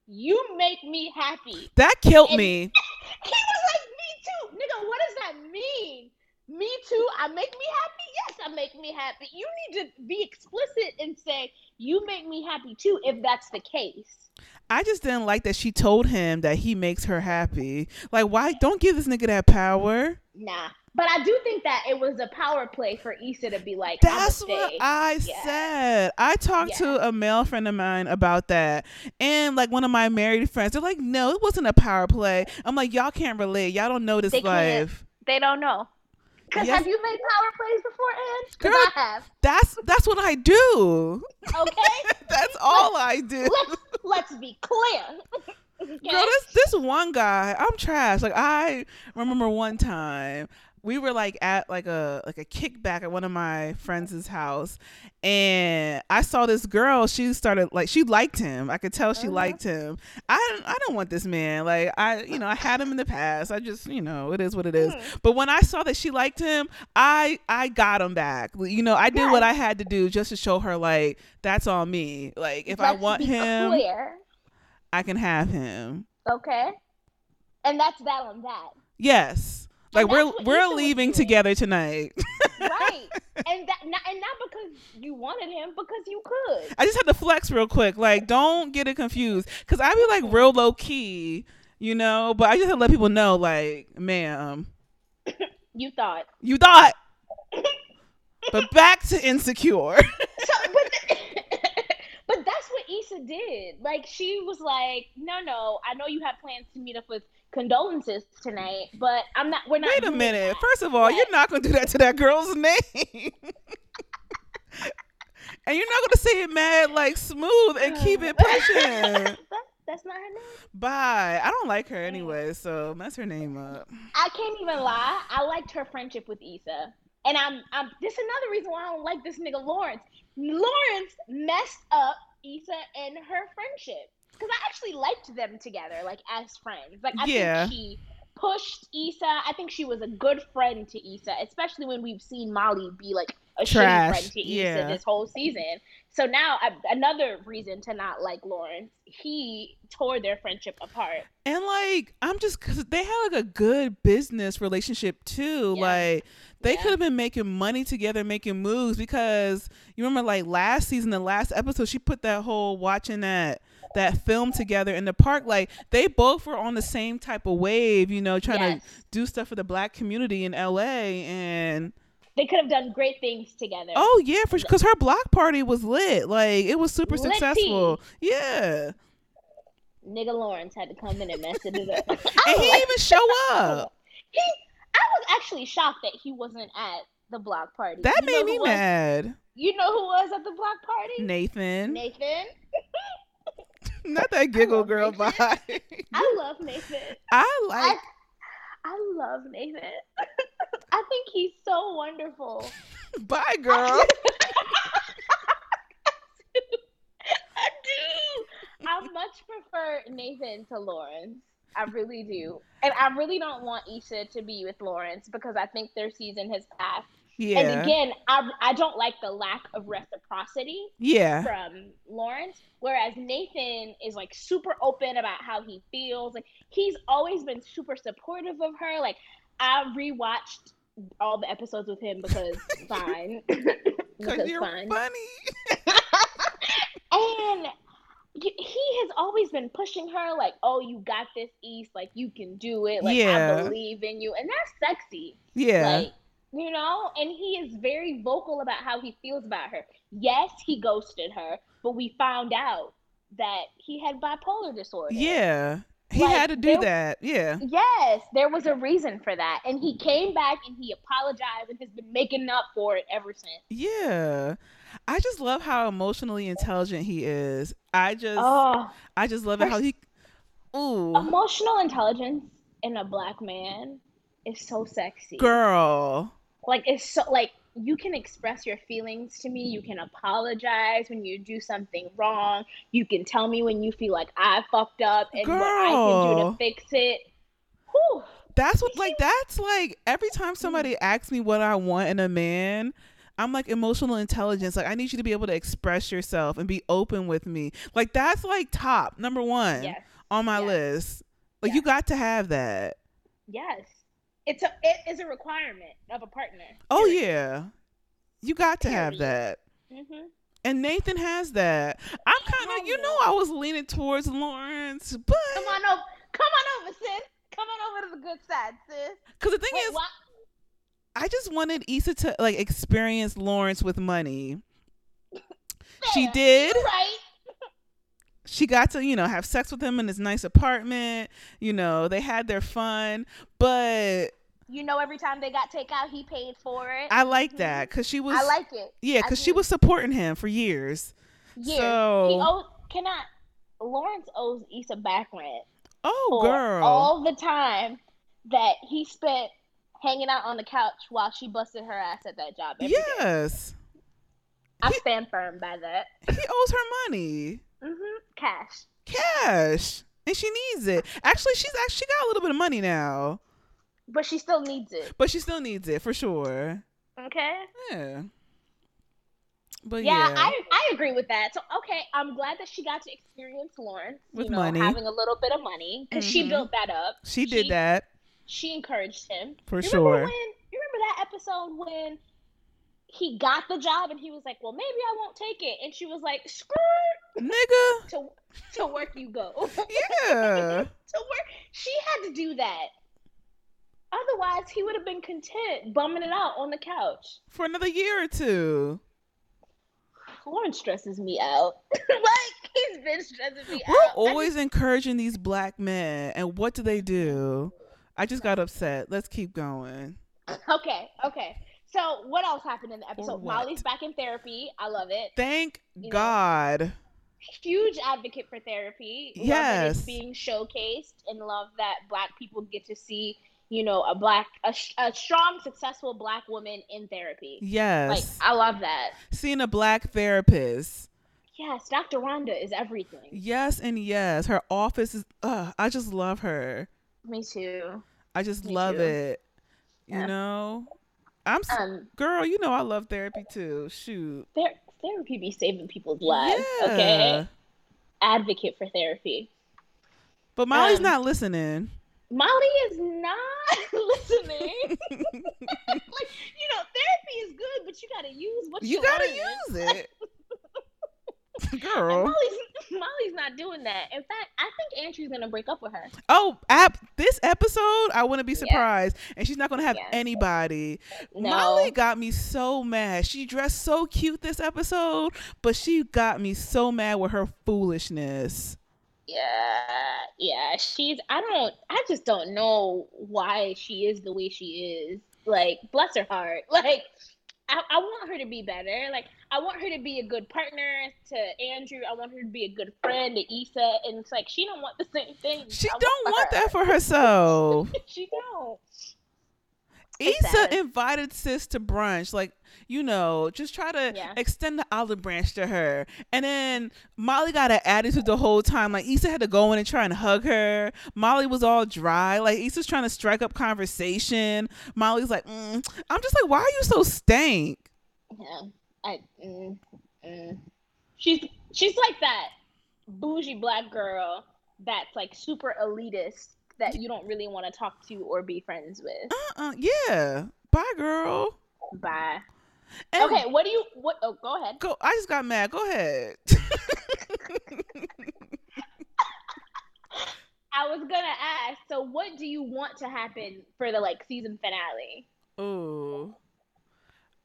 "You make me happy." That killed And- me. He was like, "Me too, nigga. What does that mean? Me too. I make me happy. Yes, I make me happy. You need to be explicit and say you make me happy too, if that's the case." I just didn't like that she told him that he makes her happy. Like, why? Don't give this nigga that power. Nah, but I do think that it was a power play for Issa to be like, That's what stay." I Yeah. said. I talked Yeah. to a male friend of mine about that. And like one of my married friends, they're like, no, it wasn't a power play. I'm like, y'all can't relate. Y'all don't know this They life. They don't know. Cause Yes. have you made power plays before? Cause Girl, I have. That's that's what I do. Okay, That's all I do. let's let's be clear. Okay? Girl, this this one guy, I'm trash. Like I remember one time we were like at like a like a kickback at one of my friends' house and I saw this girl, she started like she liked him. I could tell she Mhm. liked him. I don't I don't want this man. Like I you know, I had him in the past. I just, you know, it is what it is. Mhm. But when I saw that she liked him, I I got him back. You know, I did what I had to do just to show her like that's on me. Like if I Let's want him, clear, I can have him. okay, and that's that on that, Yes. Like we're we're leaving together tonight. right? and that not, and not because you wanted him, because you could. I just had to flex real quick. Like don't get it confused cuz I be like real low key, you know, but I just had to let people know like, ma'am, You thought. you thought But back to insecure. So, but, but that's what Issa did. Like she was like, no, no, I know you have plans to meet up with condolences tonight, but I'm not. We're not. Wait a minute. that." First of all, What? you're not going to do that to that girl's name. and you're not going to say it mad like smooth and keep it uh, pushing. That's not her name. Bye. I don't like her anyway, so mess her name up. I can't even lie. I liked her friendship with Issa. And I'm I'm this is another reason why I don't like this nigga Lawrence. Lawrence messed up Issa and her friendship. Because I actually liked them together, like as friends. Like I Yeah. think she pushed Issa. I think she was a good friend to Issa, especially when we've seen Molly be like a Trash, shitty friend to Issa yeah. this whole season. So now I, another reason to not like Lawrence. He tore their friendship apart. And like, I'm just cause they had like a good business relationship too. Yeah. Like, they Yeah. could have been making money together, making moves because you remember like last season, the last episode, she put that whole watching that that film together in the park. Like, they both were on the same type of wave, you know, trying Yes. to do stuff for the black community in LA. And They could have done great things together. oh yeah, for because her block party was lit. Like, it was super Litty. successful. Yeah, Nigga Lawrence had to come in and mess it up. And he didn't even show up. he, I was actually shocked that he wasn't at the block party. That You made me was- mad. You know who was at the block party? Nathan. Nathan. Not that giggle girl Nathan. vibe. I love Nathan. I I, like I love Nathan. I think he's so wonderful. bye girl. I do. I much prefer Nathan to Lawrence. I really do. And I really don't want Issa to be with Lawrence because I think their season has passed. Yeah. And again, I, I don't like the lack of reciprocity yeah. from Lawrence, whereas Nathan is like super open about how he feels. Like he's always been super supportive of her. Like I rewatched all the episodes with him because fine. Because you're fine. funny. And he has always been pushing her, like, "Oh, you got this, East. Like, you can do it. Like, Yeah. I believe in you." And that's sexy, Yeah. like you know. And he is very vocal about how he feels about her. Yes, he ghosted her, but we found out that he had bipolar disorder. yeah. He Like, had to do there- that. Yeah. Yes, there was a reason for that, and he came back and he apologized and has been making up for it ever since. Yeah. I just love how emotionally intelligent he is. I just Oh, I just love it how he Ooh. emotional intelligence in a black man is so sexy. Girl. Like it's so like you can express your feelings to me. You can apologize when you do something wrong. You can tell me when you feel like I fucked up and what I can do to fix it. Whew. That's what like that's like every time somebody mm. asks me what I want in a man, I'm like emotional intelligence. Like I need you to be able to express yourself and be open with me. Like that's like top number one Yes. on my Yes. list. Like you got to have that. Yes. It's a it is a requirement of a partner. Oh yeah. You got to have that. hmm And Nathan has that. I'm kind of, you know, I was leaning towards Lawrence, but Come on over. Come on over, sis. Come on over to the good side, sis. because the thing Wait, is? I just wanted Issa to like experience Lawrence with money. She did. You're right. She got to you know have sex with him in his nice apartment you know they had their fun but You know, every time they got takeout, he paid for it. i like that mm-hmm. because she was I like it. yeah because she was supporting him for years Yeah. So- He owes, can I? Lawrence owes Issa back rent oh girl all the time that he spent hanging out on the couch while she busted her ass at that job. every day. yes I stand firm by that. he owes her money hmm Cash. cash and she needs it actually she's actually she got a little bit of money now But she still needs it. but she still needs it for sure Okay. yeah but Yeah, yeah, I, I agree with that. So okay, I'm glad that she got to experience Lawrence With you know, money. having a little bit of money because Mhm. she built that up. she did that She encouraged him for You sure Remember when, you remember that episode when he got the job and he was like, "Well, maybe I won't take it," and she was like, "Skirt nigga to to work you go." yeah to work, she had to do that. Otherwise, he would have been content bumming it out on the couch. for another year or two Lawrence stresses me out. like he's been stressing me We're out. I always encouraging these black men, and what do they do? I just got upset. Let's keep going. okay, okay. So what else happened in the episode? Molly's back in therapy. I love it. Thank You know, God. huge advocate for therapy. Yes. it's being showcased, and love that Black people get to see, you know, a black, a, a strong, successful Black woman in therapy. Like, Yes. I love that. Seeing a black therapist. Yes, Dr. Rhonda is everything. Yes and yes. Her office is uh I just love her. Me too. I just Me love too. it. You know? I'm Um, girl, you know I love therapy too. Shoot. ther- therapy be saving people's lives. Okay, advocate for therapy. But Molly's Um, not listening. Molly is not listening. like you know, therapy is good, but you gotta use what You you gotta learn. use it. And Girl. Molly's Molly's not doing that. In fact, I think Andrew's gonna break up with her. Oh, app this episode, I wouldn't be surprised. And she's not gonna have Yeah. anybody. No. Molly got me so mad. She dressed so cute this episode, but she got me so mad with her foolishness. Yeah, yeah. She's. I don't. I just don't know why she is the way she is. Like, bless her heart. Like, I, I want her to be better. Like, I want her to be a good partner to Andrew. I want her to be a good friend to Issa. And it's like she don't want the same thing. She I don't want her. that for herself. she don't. Issa sad. invited sis to brunch, like you know, just try to Yeah. extend the olive branch to her. And then Molly got an attitude the whole time. Like Issa had to go in and try and hug her. Molly was all dry. Like Issa's trying to strike up conversation. Molly's like, mm. I'm just like, why are you so stank? Yeah. I. Mm, mm. She's she's like that bougie black girl that's like super elitist that you don't really want to talk to or be friends with. Uh-uh. Yeah. Bye, girl. Bye. And Okay, what do you what oh go ahead. Go. I just got mad. Go ahead. I was gonna ask, so what do you want to happen for the like season finale? Ooh.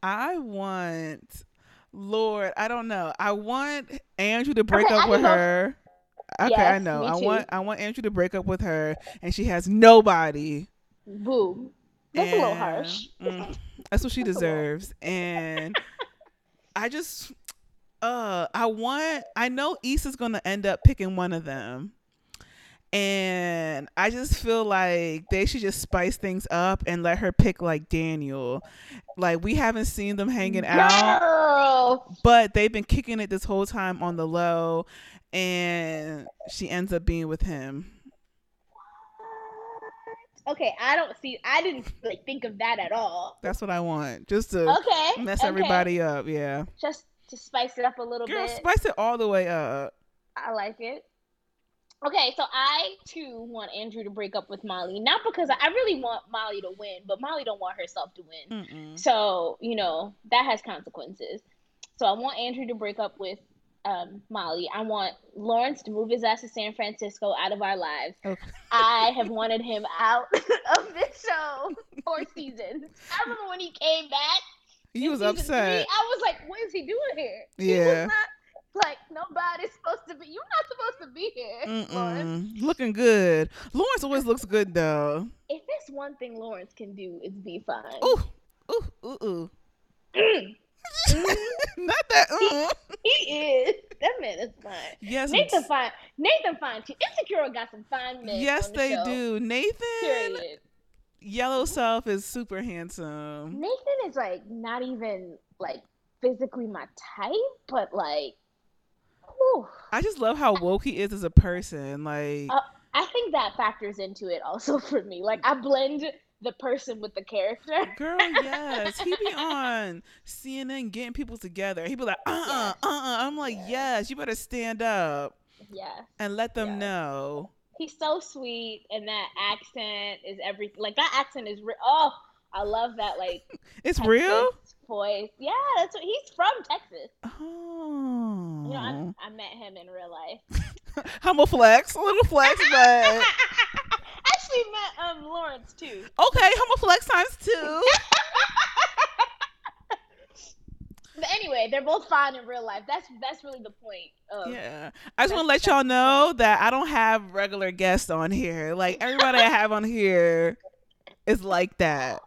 I want Lord, I don't know. I want Andrew to break Okay, up with her. Okay, I know. I want I want Andrew to break up with her and she has nobody. Boo. That's a little harsh. mm, that's what she That's deserves. And I just uh I want I know Issa's gonna end up picking one of them. And I just feel like they should just spice things up and let her pick like Daniel. Like we haven't seen them hanging out, Girl. but they've been kicking it this whole time on the low and she ends up being with him. Okay, I don't see I didn't like think of that at all. That's what I want. Just to Okay. mess okay. everybody up, yeah. Just to spice it up a little Girl, bit. spice it all the way up. I like it. Okay, so I too want Andrew to break up with Molly, not because I, really want Molly to win, but Molly don't want herself to win. Mm-mm. So you know that has consequences. So I want Andrew to break up with um, Molly. I want Lawrence to move his ass to San Francisco out of our lives. Okay. I have wanted him out of this show for seasons. I remember when he came back. He was upset. Three, I was like, "What is he doing here?" He Yeah. was not like nobody's supposed to be. You're not supposed to be here, Lawrence. Mm-mm. Looking good. Lawrence always looks good though. If there's one thing Lawrence can do, it's be fine. Ooh, ooh, ooh, ooh. Mm. Not that. Uh. he is. That man is fine. Yes, Nathan fine. Nathan fine too. Insecure got some fine men. yes, the they show, do. Nathan, Period. yellow self is super handsome. Nathan is like not even like physically my type, but like, whew. I just love how woke he is as a person. Like, Uh, I think that factors into it also for me. Like I blend the person with the character. girl, yes, he be on CNN getting people together. He be like, uh, uh, uh, uh. I'm like, yes, you better stand up Yeah. and let them Yes. know. He's so sweet, and that accent is everything. Like that accent is re- oh, I love that. Like It's Texas real. voice. Yeah, that's what he's from Texas. Oh, You know, I, I met him in real life. I'm a flex, a little flex, but Actually met um Lawrence too. okay, I'm a flex times two. But anyway, they're both fine in real life. That's that's really the point. Of, Yeah, I just want to let y'all know that I don't have regular guests on here. Like everybody I have on here is like that.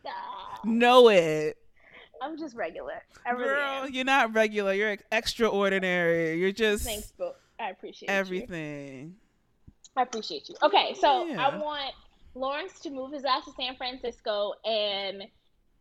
Stop. Know it. I'm just regular. I really Girl, am. you're not regular. You're extraordinary. You're just Thanks, but I appreciate you. I appreciate you. Okay, so Yeah. I want Lawrence to move his ass to San Francisco and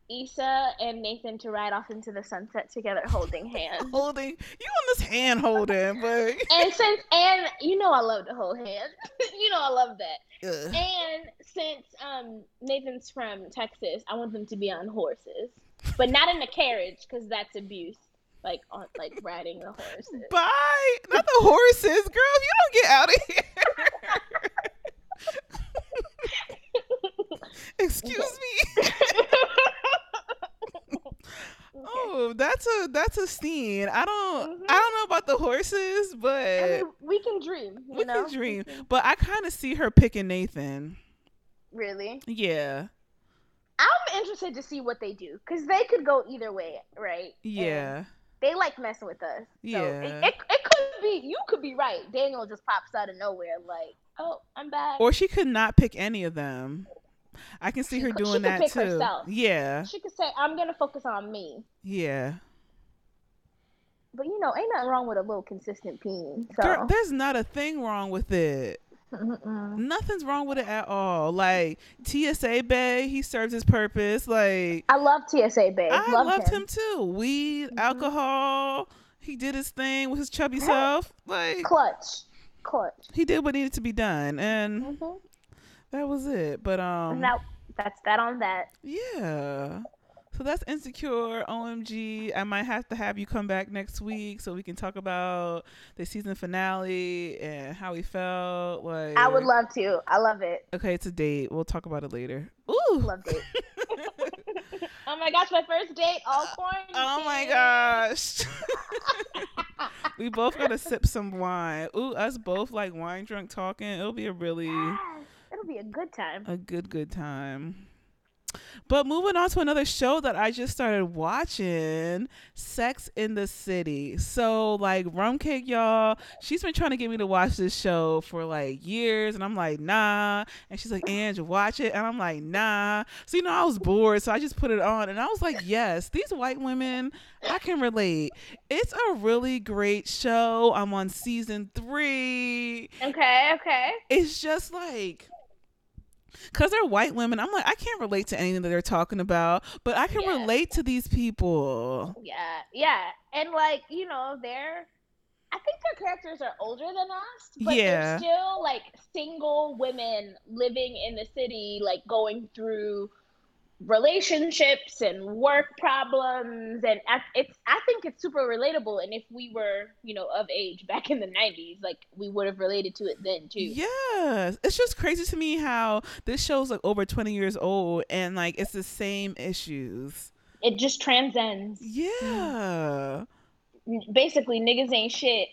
Issa and Nathan to ride off into the sunset together holding hands. Holding you on this hand holding, but and since and you know I love to hold hands. you know I love that. Ugh. And since um Nathan's from Texas, I want them to be on horses. But not in a carriage because that's abuse. Like on like riding the horses. bye. Not the horses, girl. If you don't get out of here. Excuse me. Oh, that's a that's a scene. I don't Mhm. I don't know about the horses, I but mean, we can dream. You we know? can dream. But I kind of see her picking Nathan. Really? Yeah, I'm interested to see what they do because they could go either way, right? And yeah, they like messing with us. So Yeah. It, it, it could be. You could be right. Daniel just pops out of nowhere, like, oh, I'm back. or she could not pick any of them. I can see She her could- she doing could that pick too. herself. Yeah, she could say, I'm gonna focus on me. yeah. But you know, ain't nothing wrong with a little consistent peen. So Girl, there's not a thing wrong with it. Mm-mm. Nothing's wrong with it at all. Like TSA Bay, he serves his purpose. Like I love TSA Bay. I Loved loved him. him. too. Weed, Mhm. alcohol. He did his thing with his chubby self. Like Clutch, clutch. he did what needed to be done, and hmm that was it. But um, And that that's that on that. yeah. So that's insecure. OMG. I might have to have you come back next week so we can talk about the season finale and how we felt. Like I would love to. I love it. Okay, it's a date. We'll talk about it later. Ooh. Loved it. oh my gosh, my first date, all quarantine. Oh my gosh. we both gotta sip some wine. Ooh, us both like wine drunk talking. It'll be a really Yes, It'll be a good time. a good good time. But moving on to another show that I just started watching, Sex in the City. So like Rum Cake, y'all, she's been trying to get me to watch this show for like years, and I'm like, nah. And she's like, Ange, watch it, and I'm like, nah. So you know, I was bored, so I just put it on, and I was like, yes, these white women, I can relate. It's a really great show. I'm on season three Okay, okay. it's just like because they're white women i'm like i can't relate to anything that they're talking about but i can Yeah. relate to these people Yeah, yeah. And like, you know, they're I think their characters are older than us, but Yeah. they're still like single women living in the city, like going through relationships and work problems and it's I think it's super relatable and if we were, you know, of age back in the 90s, like we would have related to it then too. yes it's just crazy to me how this show's like over 20 years old and like it's the same issues It just transcends. yeah Basically, niggas ain't shit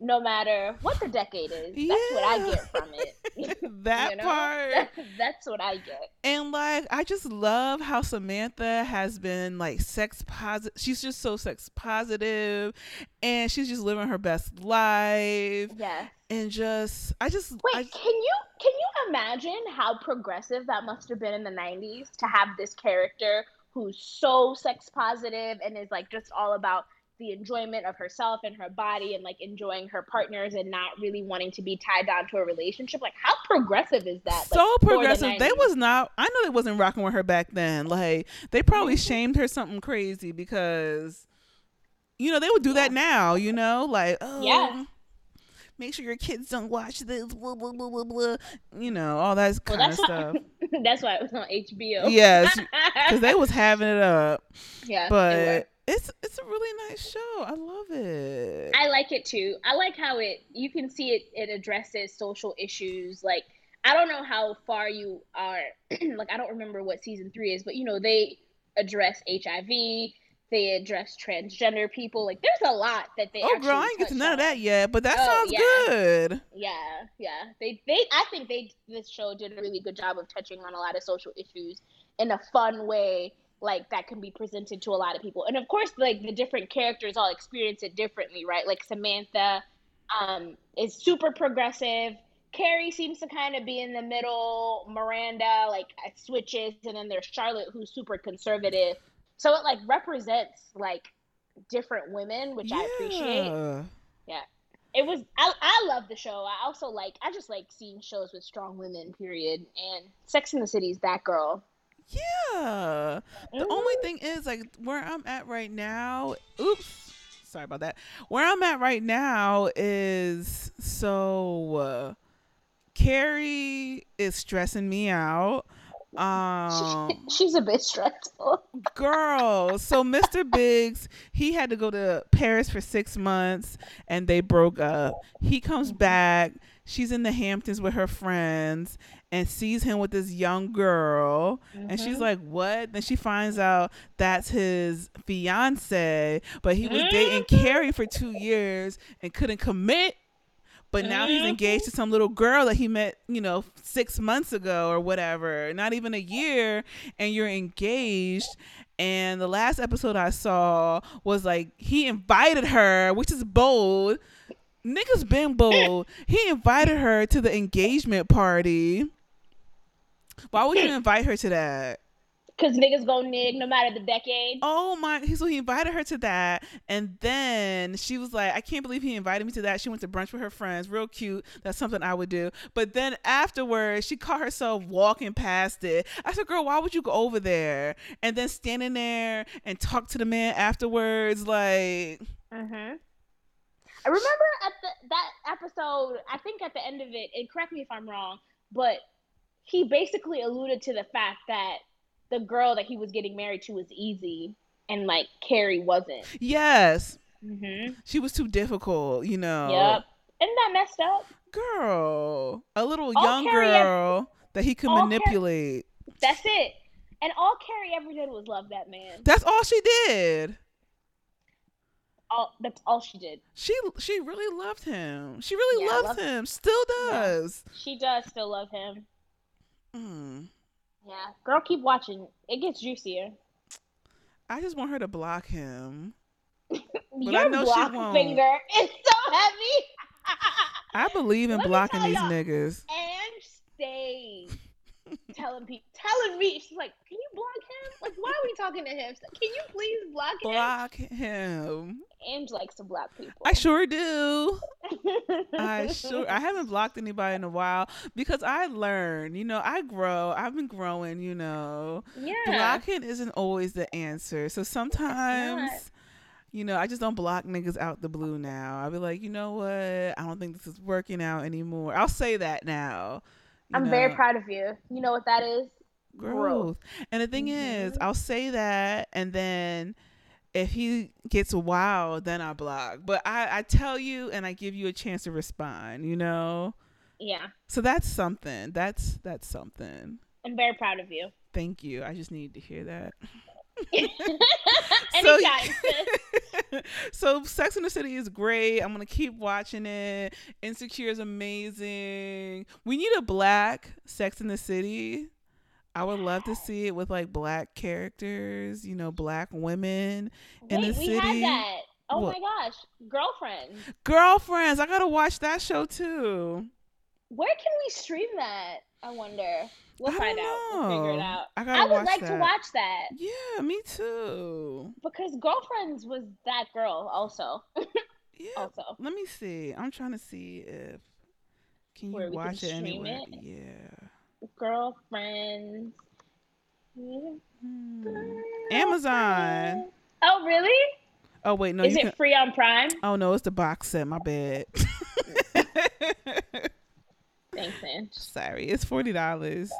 no matter what the decade is. That's what I get from it. that You know? part That's what I get. And like I just love how Samantha has been like sex positive. She's just so sex positive and she's just living her best life Yeah. and just I just Wait, I, can you can you imagine how progressive that must have been in the '90s to have this character who's so sex positive and is like just all about the enjoyment of herself and her body and like enjoying her partners and not really wanting to be tied down to a relationship? Like, how progressive is that? so like, the progressive. They was not I know they wasn't rocking with her back then. Like they probably Mhm. shamed her something crazy because you know, they would do that now, you know? Like, oh Yeah. Make sure your kids don't watch this, blah blah blah blah blah. You know, all that Well, kind of stuff. why, that's why it was on HBO. Yes, because they was having it up. yeah. But it's it's a really nice show. I love it. I like it too. I like how it you can see it it addresses social issues like I don't know how far you are like I don't remember what season 3 is, but you know they address HIV, they address transgender people. Like there's a lot that they oh girl, I ain't get to none of that yet, but that Oh, sounds yeah. good. Yeah, yeah. They they I think they this show did a really good job of touching on a lot of social issues in a fun way like that can be presented to a lot of people. And of course like the different characters all experience it differently, right? Like Samantha um is super progressive. Carrie seems to kind of be in the middle. Miranda like switches and then there's Charlotte who's super conservative. So it like represents like different women, which I appreciate. Yeah. Yeah. It was I I love the show. I also like I just like seeing shows with strong women, period. And Sex in the City is that girl. Yeah. The Mhm. only thing is, like, where I'm at right now. Oops. Sorry about that. Where I'm at right now is so. Uh, Carrie is stressing me out. Um, She's a bit stressful. girl. So Mr. Biggs, he had to go to Paris for six months, and they broke up. He comes back. She's in the Hamptons with her friends and sees him with this young girl. And she's Mhm. like, "What?" Then she finds out that's his fiance, but he was dating Mhm. Carrie for two years and couldn't commit. But now he's Mhm. engaged to some little girl that he met, you know, six months ago or whatever. Not even a year, and you're engaged. And the last episode I saw was like he invited her, which is bold. Niggas been bold. He invited her to the engagement party. Why would you invite her to that? Cause niggas go nig no matter the decade. Oh my! So he invited her to that, and then she was like, "I can't believe he invited me to that." She went to brunch with her friends, real cute. That's something I would do. But then afterwards, she caught herself walking past it. I said, "Girl, why would you go over there?" And then standing there and talk to the man afterwards, like, Mm-hmm. I remember at the that episode. I think at the end of it, and correct me if I'm wrong, but he basically alluded to the fact that the girl that he was getting married to was easy, and like Carrie wasn't. yes, Mm-hmm. she was too difficult, you know. Yep. Isn't that messed up? Girl, a little All young Carrie girl that he could all Car- manipulate. That's it. And all Carrie ever did was love that man. That's all she did. All that's all she did. She she really loved him. She really Yeah, him. Still does. She does still love him. Mm. Yeah, girl, keep watching. It gets juicier. I just want her to block him. I Your know she block won't. finger is so heavy. I believe in Let blocking these niggas. and stay telling people, telling me, she's like, "Can you block him? Like, why are we talking to him? Can you please block him?" Block him. Ange likes to block people. I sure do. I sure I haven't blocked anybody in a while because I learn. you know, I grow. I've been growing, you know. yeah. Blocking isn't always the answer. So sometimes you know, I just don't block niggas out the blue now. I'll be like, you know what? I don't think this is working out anymore. I'll say that now. I'm very proud of you. You know what that is? growth. And the thing is, Mhm. I'll say that, and then if he gets wild, then I block. But I, I tell you, and I give you a chance to respond. You know, Yeah. so that's something. That's that's something. I'm very proud of you. Thank you. I just needed to hear that. Sis. so Sex in the City is great. I'm gonna keep watching it. Insecure is amazing. We need a black Sex in the City. I would love to see it with like black characters, you know, black women in Wait, the we city. Oh What? my gosh, girlfriends! Girlfriends, I gotta watch that show too. Where can we stream that? I wonder. We'll I find out. We'll figure it out. I I would watch like to watch that Yeah, me too. because Girlfriends was that girl also. Yeah. Also, Let me see. I'm trying to see if can you Where we can watch it anywhere. it? Yeah. Girlfriends. Hmm. Amazon. Oh really? Oh wait, no, Is it can. free on Prime? Oh no, it's the box set. My bad. Thanks, Ange. Sorry, it's forty dollars.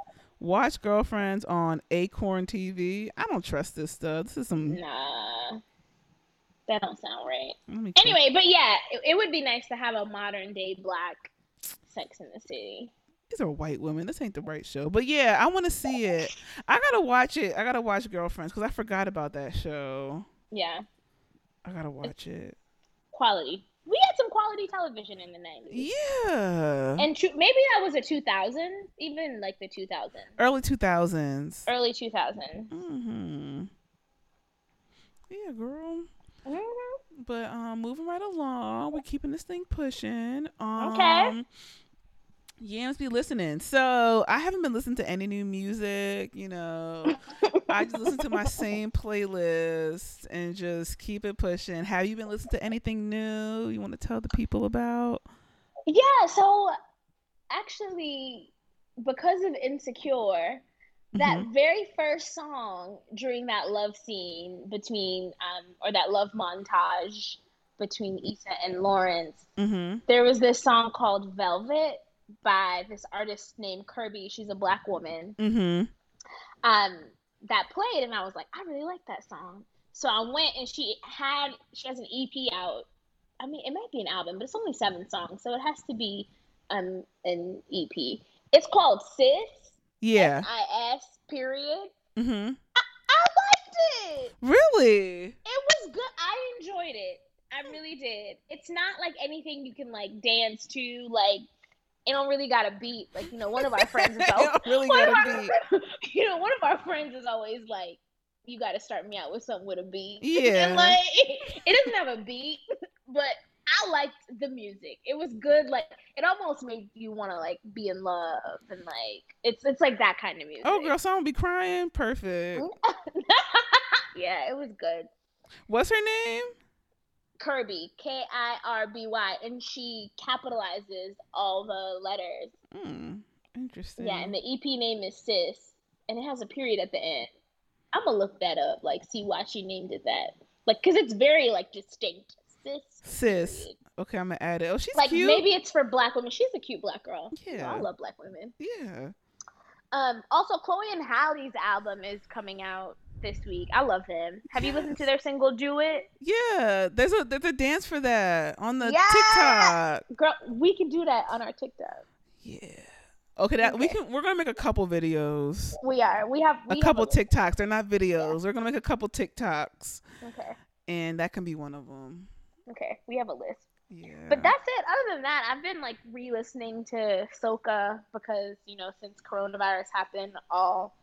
Watch Girlfriends on Acorn TV. I don't trust this stuff. This is some. Nah, that don't sound right. Anyway, but yeah, it, it would be nice to have a modern day black Sex in the City. these are white women. This ain't the right show. But yeah, I want to see it. I gotta watch it. I gotta watch Girlfriends because I forgot about that show. Yeah, I gotta watch it. quality. We had some quality television in the nineties. Yeah. And tru- maybe that was a 2000, even like the 2000s, Early two thousands. early 2000s. Mm-hmm. Yeah, girl. Mhm. But um, moving right along, we're keeping this thing pushing. Um, Okay. Yams be listening. So I haven't been listening to any new music. You know, I just listen to my same playlist and just keep it pushing. Have you been listening to anything new you want to tell the people about? Yeah, so actually, because of Insecure, that Mhm. very first song during that love scene between, um, or that love montage between Issa and Lawrence, Mm-hmm. there was this song called Velvet by this artist named Kirby. She's a black woman. Mm-hmm. um that played and I was like, I really like that song. So I went and she had she has an EP out. I mean, it might be an album, but it's only seven songs, so it has to be um an EP. It's called Sis. Yeah. I S period. Mm-hmm. I liked it. Really? It was good. I enjoyed it. I really did. It's not like anything you can like dance to. Like it don't really got a beat. Like you know, one of our friends is always, really one of our beat. you know, one of our friends is always like, "You got to start me out with something with a beat." Yeah. like it doesn't have a beat, but I liked the music. It was good. Like it almost made you want to like be in love and like it's it's like that kind of oh, music. Oh, girl, someone be crying. Perfect. yeah, it was good. What's her name? Kirby, K I R B Y, and she capitalizes all the letters. Hmm. Interesting. Yeah, and the EP name is Sis, and it has a period at the end. I'm gonna look that up, like see why she named it that, like, cause it's very like distinct. Sis. Sis. period. Okay, I'm gonna add it. Oh, she's Like cute. maybe it's for black women. She's a cute black girl. Yeah. I love black women. Yeah. Um, also Chloe and Halle's album is coming out this week. I love them. Have you listened to their single "Do It"? Yeah. There's a there's a dance for that on the Yeah. TikTok. Girl, we can do that on our TikTok. Yeah. Okay, that we can. We're gonna make a couple videos, We are. We have. We a have couple. TikToks. They're not videos. We're gonna make a couple TikToks, Okay. and that can be one of them. Okay. We have a list. Yeah. But that's it. Other than that, I've been like re-listening to Soca because you know since coronavirus happened, all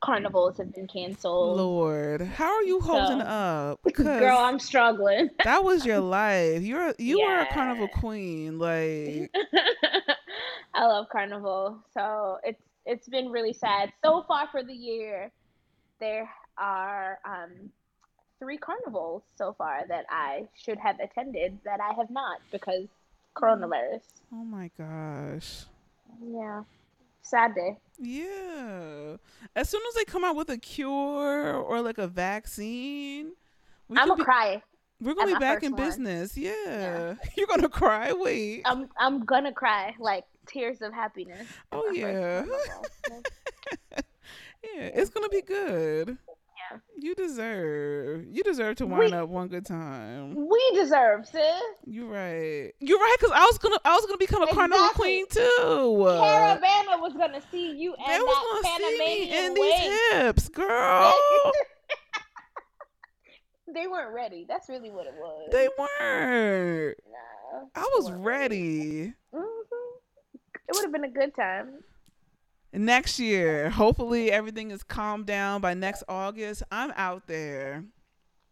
carnivals have been canceled. Lord, how are you holding So- up? Girl, I'm struggling. that was your life. You're you were a carnival queen. Like I love carnival, so it's it's been really sad so far for the year. There are um, three carnivals so far that I should have attended that I have not because coronavirus. oh my gosh. Yeah, sad day. Yeah. As soon as they come out with a cure or like a vaccine, we I'm gonna be, cry. We're gonna be back in one. business. Yeah. You're gonna cry. Wait. I'm I'm gonna cry like tears of happiness. Oh, first yeah. yeah, it's gonna be good. You deserve. You deserve to We- wind up one good time. we deserve, sis. You're right. You're right. Cause I was gonna. I was gonna become a carnival queen too. Caribana was gonna see you and They was that gonna see me in these hips, girl. they weren't ready. That's really what it was. they weren't. no, I was weren't ready. hmm It would have been a good time. Next year, hopefully everything is calmed down by next August. I'm out there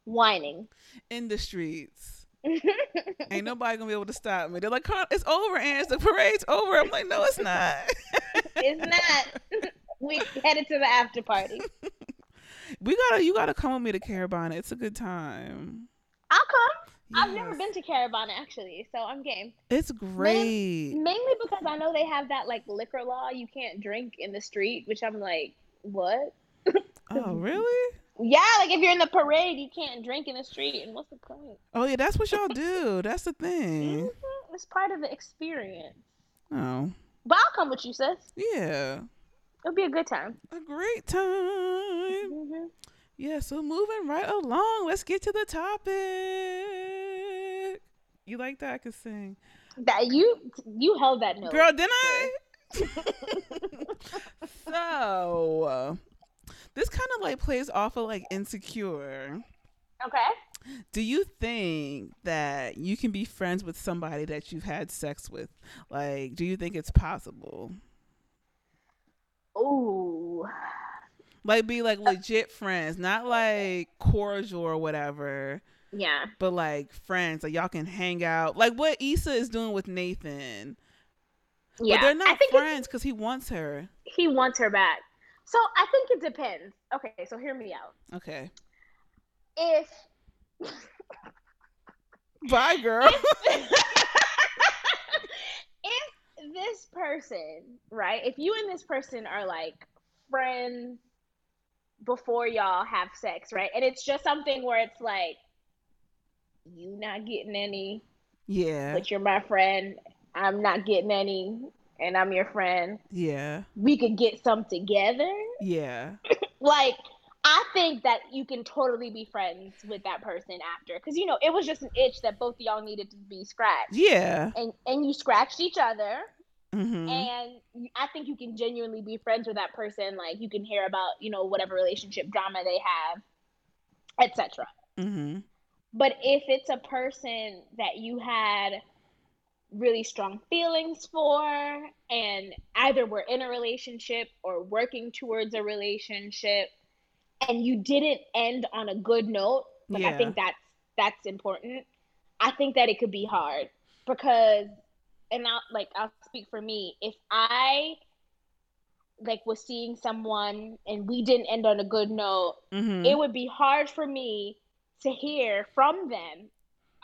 Whining. in the streets. Ain't nobody gonna be able to stop me. They're like, it's over, and the parade's over. I'm like, no, it's not. it's not. we headed to the after party. we gotta, you gotta come with me to Caribana. It's a good time. I'll come. I've never been to Caribana actually, so I'm game. It's great. Mainly because I know they have that like liquor law. You can't drink in the street, which I'm like, what? Oh, really? Yeah, like if you're in the parade, you can't drink in the street. And what's the point? Oh, yeah. That's what y'all do. That's the thing. Mhm, It's part of the experience. Oh, But I'll come with you, sis. yeah. It'll be a good time. A great time. hmm Yeah, so moving right along, let's get to the topic. You like that? I could sing. That you you held that note, Girl, didn't I? so, uh, this kind of like plays off of like insecure. Okay. Do you think that you can be friends with somebody that you've had sex with? Like, do you think it's possible? Ooh. Like, be like legit friends, not like cordial or whatever. Yeah. but like friends, like y'all can hang out. Like what Issa is doing with Nathan. Yeah, but they're not friends because he wants her. he wants her back. So I think it depends. Okay, so hear me out. Okay. If Bye, girl. if this person, right? If you and this person are like friends before y'all have sex, right? And it's just something where it's like you not getting any, yeah. but you're my friend. I'm not getting any, and I'm your friend. Yeah. We could get some together. Yeah. like I think that you can totally be friends with that person after, because you know it was just an itch that both of y'all needed to be scratched, Yeah. and and you scratched each other, hmm and I think you can genuinely be friends with that person. Like you can hear about you know whatever relationship drama they have, etc. hmm But if it's a person that you had really strong feelings for, and either were in a relationship or working towards a relationship, and you didn't end on a good note, like I think that's that's important. I think that it could be hard because, and I'll like I'll speak for me. If I like was seeing someone and we didn't end on a good note, hmm it would be hard for me to hear from them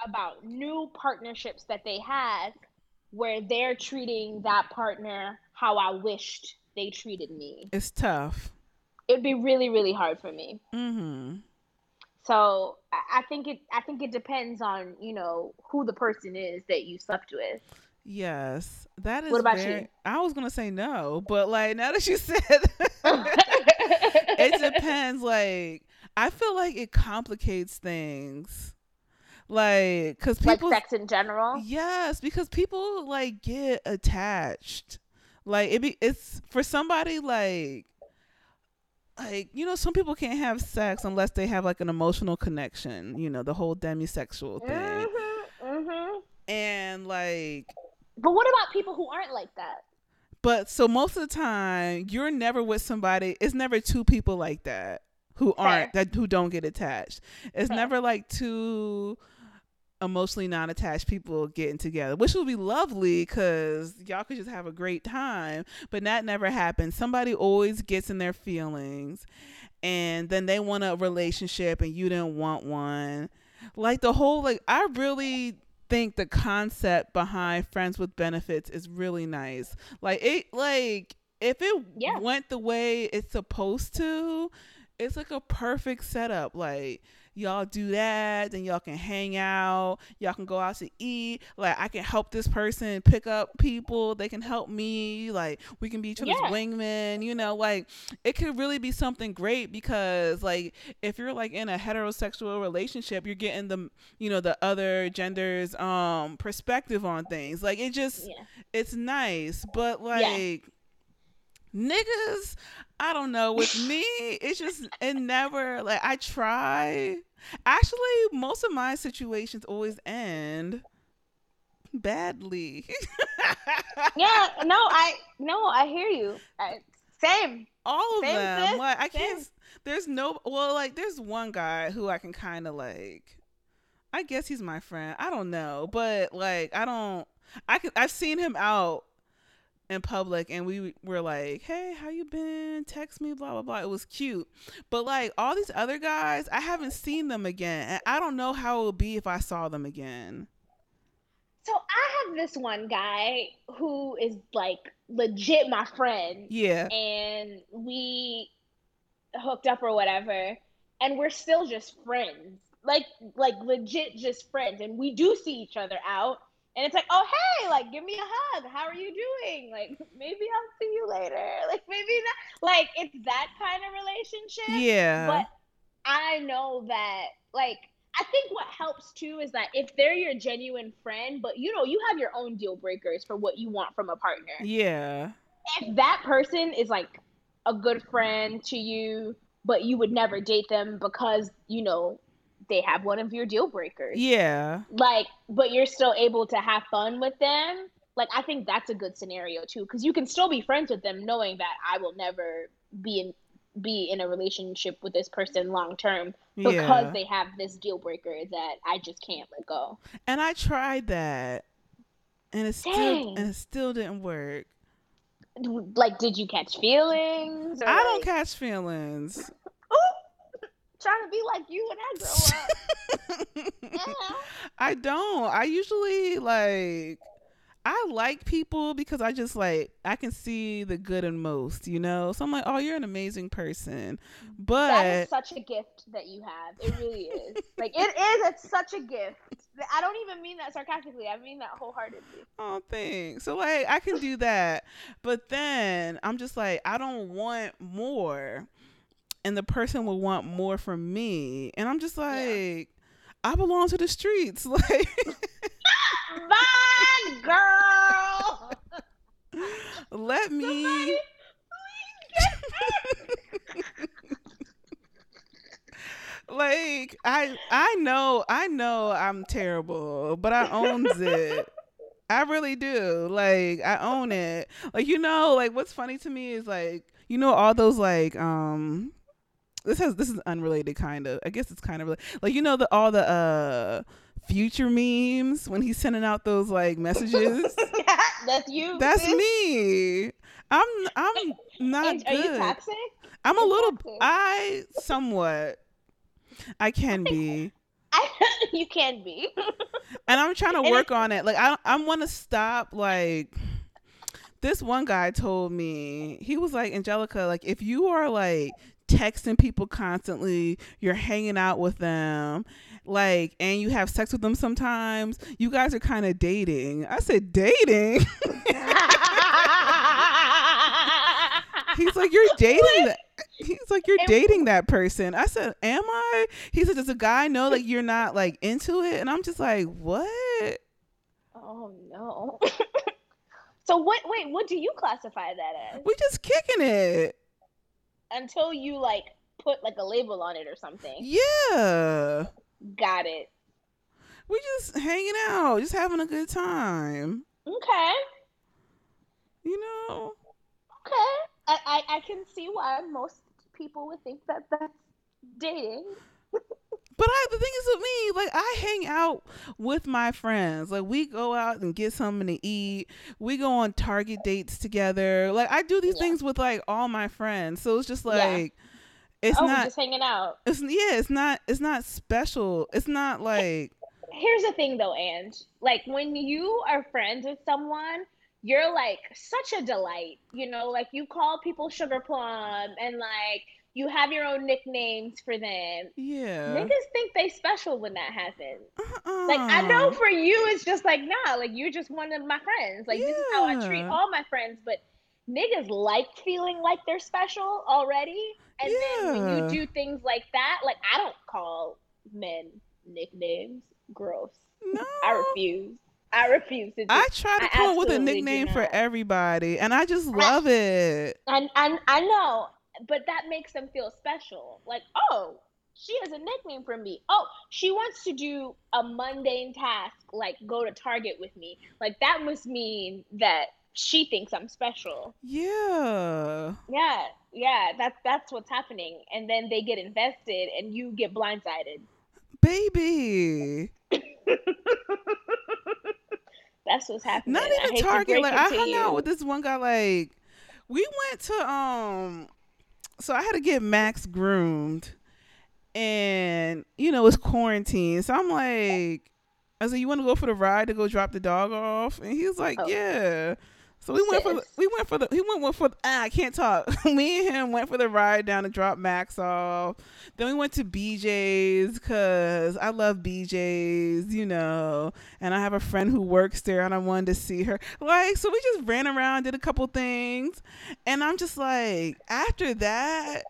about new partnerships that they had where they're treating that partner how I wished they treated me. It's tough. It'd be really, really hard for me. Mm-hmm. So I I think it I think it depends on, you know, who the person is that you slept with. Yes. That is What about very you? I was gonna say no, but like now that you said it depends like I feel like it complicates things. Like like people sex in general. Yes, because people like get attached. Like it be it's for somebody like like you know some people can't have sex unless they have like an emotional connection, you know, the whole demisexual thing. hmm hmm And like But what about people who aren't like that? but so most of the time you're never with somebody it's never two people like that who aren't that who don't get attached. It's Fair. never like two emotionally non-attached people getting together, which would be lovely because y'all could just have a great time. But that never happens. Somebody always gets in their feelings, and then they want a relationship, and you didn't want one. Like the whole like, I really think the concept behind friends with benefits is really nice. Like it, like if it Yeah. went the way it's supposed to, it's like a perfect setup. Like y'all do that, then y'all can hang out, y'all can go out to eat. Like I can help this person pick up people, they can help me. Like we can be each other's Yeah. wingmen, you know, like it could really be something great because like if you're like in a heterosexual relationship, you're getting the you know, the other gender's um perspective on things. Like it just Yeah. it's nice, but like niggas, I don't know. With me, it's just it never like I try. Actually, most of my situations always end badly. Yeah, no, I no, I hear you. I, same. All of Same, them. sis. Like I Same. can't. There's no. Well, like there's one guy who I can kind of like. I guess he's my friend. I don't know, but like I don't. I can. I've seen him out in public, and we were like, "Hey, how you been? Text me, blah blah blah." It was cute, but like all these other guys, I haven't seen them again, and I don't know how it would be if I saw them again. So I have this one guy who is like legit my friend, Yeah. and we hooked up or whatever, and we're still just friends, like like legit just friends, and we do see each other out, and it's like, oh hey, like give me a hug, how are you doing? Like maybe I'll see you later, like maybe not, like it's that kind of relationship. Yeah. But I know that, like, I think what helps too is that if they're your genuine friend, but you know, you have your own deal breakers for what you want from a partner. yeah. If that person is like a good friend to you, but you would never date them because, you know, they have one of your deal breakers. Yeah. Like, but you're still able to have fun with them. Like, I think that's a good scenario too, because you can still be friends with them knowing that I will never be in be in a relationship with this person long term because Yeah. they have this deal breaker that I just can't let go. And I tried that. and it still and it still didn't work. Like, did you catch feelings? I don't catch feelings. Trying to be like you when I grow up. Yeah. I don't. I usually like I like people because I just like I can see the good in most, you know. So I'm like, "Oh, you're an amazing person." But is such a gift that you have. It really is. like it is. It's such a gift. I don't even mean that sarcastically. I mean that wholeheartedly. oh, thanks. So like I can do that. But then I'm just like I don't want more. And the person will want more from me. And I'm just like I belong to the streets. Like Bye, girl. let me Somebody like I I know I know I'm terrible, but I owns it. I really do. Like I own it. Like you know, like what's funny to me is like you know all those like um this has this is unrelated kind of. I guess it's kind of like, like you know the all the uh future memes when he's sending out those like messages. That's you. That's sis. me. I'm I'm not Are you toxic? I'm a You're little toxic. I somewhat I can be. I, you can be. and I'm trying to work on it. Like I I want to stop like this one guy told me he was like Angelica like if you are like texting people constantly, you're hanging out with them like and you have sex with them sometimes, you guys are kind of dating. I said dating. He's like you're dating that He's like you're dating that person. I said, "Am I?" He said, "Does a guy know like you're not like into it?" And I'm just like, "What?" oh no. so what? Wait, what do you classify that as? We just kicking it. Until you like put like a label on it or something. Yeah. Got it. We just hanging out, just having a good time. Okay. You know? Okay. I, I, I can see why most people would think that that's dating. But I, the thing is with me, like I hang out with my friends. Like we go out and get something to eat. We go on Target dates together. Like I do these Yeah. things with like all my friends. So it's just Yeah. like it's oh, not just hanging out. it's yeah, it's not it's not special. It's not like Here's the thing though, and like when you are friends with someone, you're like such a delight. You know, like you call people sugar plum and like you have your own nicknames for them. yeah. Niggas think they special when that happens. Uh-uh. Like I know uh-uh. for you it's just like nah, like you're just one of my friends. Like this is how I treat all my friends, but niggas like feeling like they're special already. And then when you do things like that, like I don't call men nicknames. Gross. No. I refuse. I refuse to do I try to come up with a nickname for everybody, and I just love it. and, and I know, but that makes them feel special. Like, oh, she has a nickname for me. Oh, she wants to do a mundane task like go to Target with me. Like that must mean that she thinks I'm special. Yeah. Yeah, yeah, that's that's what's happening. And then they get invested and you get blindsided. Baby. That's what's happening. Not even Target. Like I hung out with this one guy. Like we went to um, so I had to get Max groomed, and you know it's quarantine. So I'm like, I said, "You want to go for the ride to go drop the dog off?" And he was like, Oh. "Yeah." So we went for the, we went for the he went for the, ah, I can't talk. Me and him went for the ride down to drop Max off. Then we went to BJ's because I love BJ's, you know, and I have a friend who works there and I wanted to see her. Like, so we just ran around, did a couple things, and I'm just like, after that,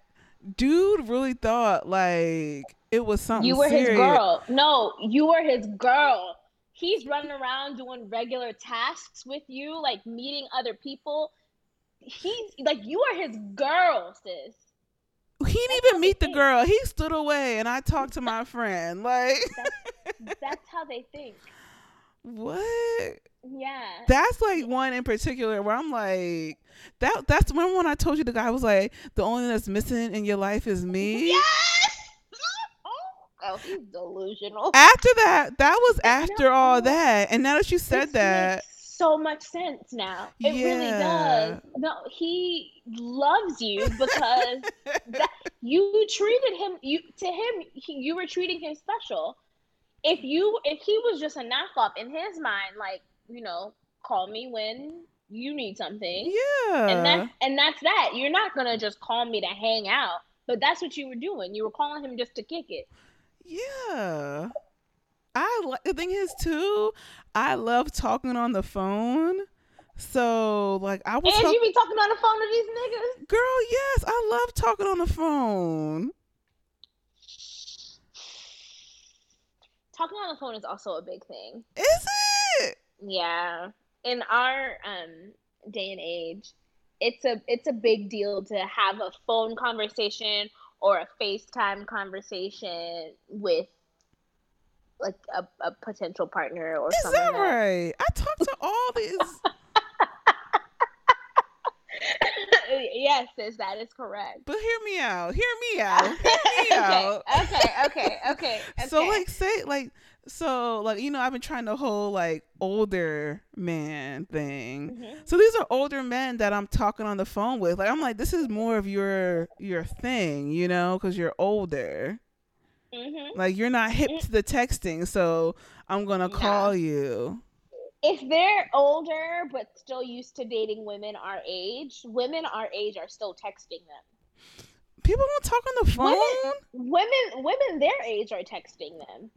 dude really thought like it was something. You were his girl. No, you were his girl. He's running around doing regular tasks with you, like meeting other people. He's like you are his girl, sis. He didn't That's even meet the think. girl. He stood away, and I talked to my friend. Like, That's how they think. what? Yeah. That's like one in particular where I'm like, that. That's when when I told you the guy was like, the only thing that's missing in your life is me. Yes. Oh, he's delusional. After that, that was after all that, and now that you said that, makes so much sense now. It really Yeah. does. No, he loves you because that you treated him you to him he, you were treating him special. If you if he was just a knockoff in his mind, like you know, call me when you need something, Yeah. and that's and that's that. You're not gonna just call me to hang out, but that's what you were doing. You were calling him just to kick it. Yeah. I like the thing is too, I love talking on the phone. So like I was And talk- you be talking on the phone to these niggas. girl, yes, I love talking on the phone. Talking on the phone is also a big thing. Is it? Yeah. In our um day and age, it's a it's a big deal to have a phone conversation or a FaceTime conversation with like a, a potential partner or something. Is that right? I talk to all these yes, sis, that is correct. but hear me out. Hear me out. Hear me okay, out. okay, okay, okay, okay. So like say like so like you know I've been trying the whole like older man thing. Mhm. So these are older men that I'm talking on the phone with. Like I'm like this is more of your your thing, you know, cuz you're older. Mhm. Like you're not hip to the texting, so I'm going to No. call you. if they're older but still used to dating women our age, women our age are still texting them. People don't talk on the phone. Women- Women women their age are texting them.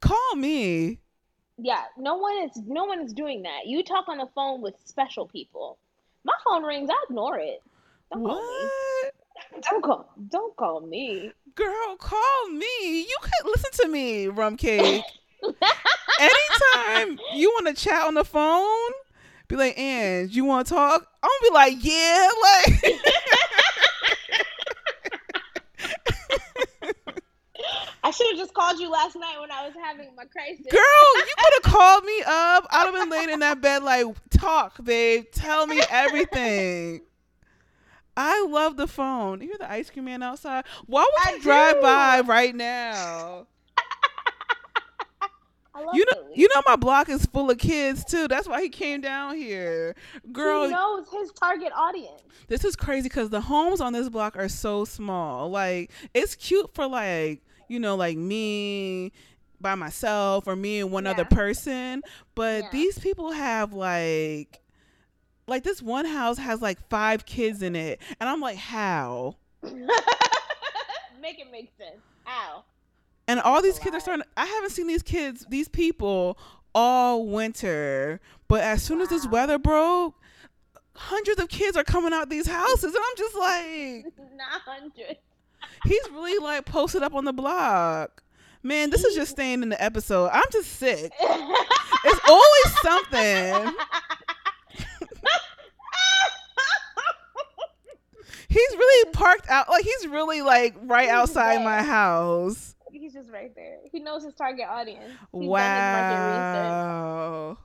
Call me. Yeah, no one is no one is doing that. You talk on the phone with special people. My phone rings, I ignore it. Don't call me. What? Don't call don't call me. Girl, call me. You can listen to me, rum cake. Anytime you want to chat on the phone, be like, "And you want to talk?" I'm gonna be like, "Yeah." Like, I should have just called you last night when I was having my crisis. girl, you could have called me up. I'd have been laying in that bed, like, "Talk, babe. Tell me everything." I love the phone. You hear the ice cream man outside? Why would I you drive do. by right now? You know, Philly. you know my block is full of kids too. That's why he came down here. Girl, he knows his target audience. this is crazy because the homes on this block are so small. Like it's cute for like you know like me by myself or me and one other person, but Yeah. these people have like like this one house has like five kids in it, and I'm like how? Make it make sense. Ow. And all That's these kids are starting. I haven't seen these kids, these people, all winter. But as soon as this weather broke, hundreds of kids are coming out these houses, and I'm just like, Not hundred. He's really like posted up on the blog. Man, this is just staying in the episode. I'm just sick. It's always something. He's really parked out. Like he's really like right outside my house. He's just right there. He knows his target audience. He's done his market Wow.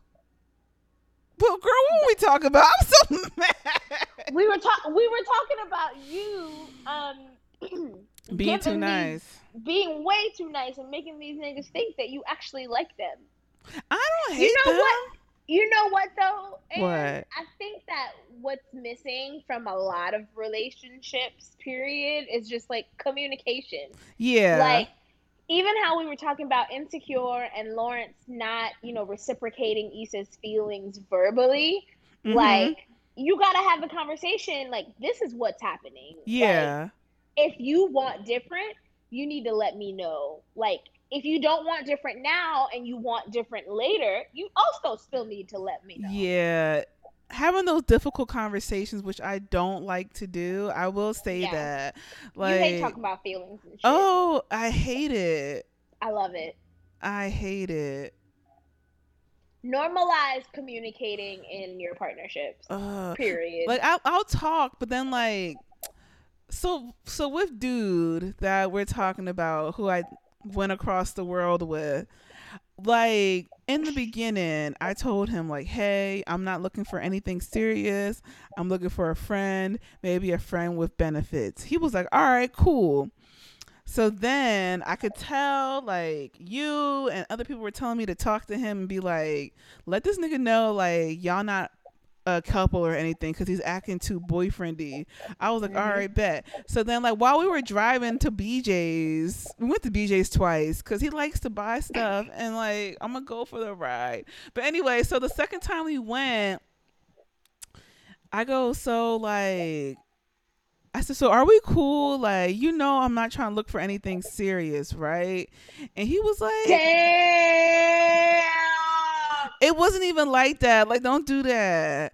Well, girl, what were we talking about? I'm so mad. We were talking. We were talking about you, um, Being too giving these- nice. being way too nice, and making these niggas think that you actually like them. I don't You hate know them. what? You know what though? And What? I think that what's missing from a lot of relationships, period, is just like communication. Yeah. Like even how we were talking about insecure and Lawrence not, you know, reciprocating Issa's feelings verbally. Mhm. Like you gotta have a conversation. Like this is what's happening. Like, yeah. If you want different, you need to let me know. Like, if you don't want different now and you want different later, you also still need to let me know. Yeah. Having those difficult conversations, which I don't like to do, I will say Yeah. that. you Like, hate talking about feelings and shit. oh, I hate it. I love it. I hate it. Normalize communicating in your partnerships. Ugh. Period. like I'll, I'll talk but then like so so with dude that we're talking about who i went across the world with like in the beginning i told him like hey i'm not looking for anything serious. I'm looking for a friend maybe a friend with benefits. He was like all right cool. So then I could tell, like, you and other people were telling me to talk to him and be like, let this nigga know, like, y'all not a couple or anything because he's acting too boyfriendy. I was like, Mhm. all right, bet. So then, like, while we were driving to BJ's, we went to BJ's twice because he likes to buy stuff and, like, I'm gonna go for the ride. But anyway, so the second time we went, I go, so, like, I said, so are we cool? Like, you know, I'm not trying to look for anything serious, right? And he was like, Damn. It wasn't even like that. Like, don't do that.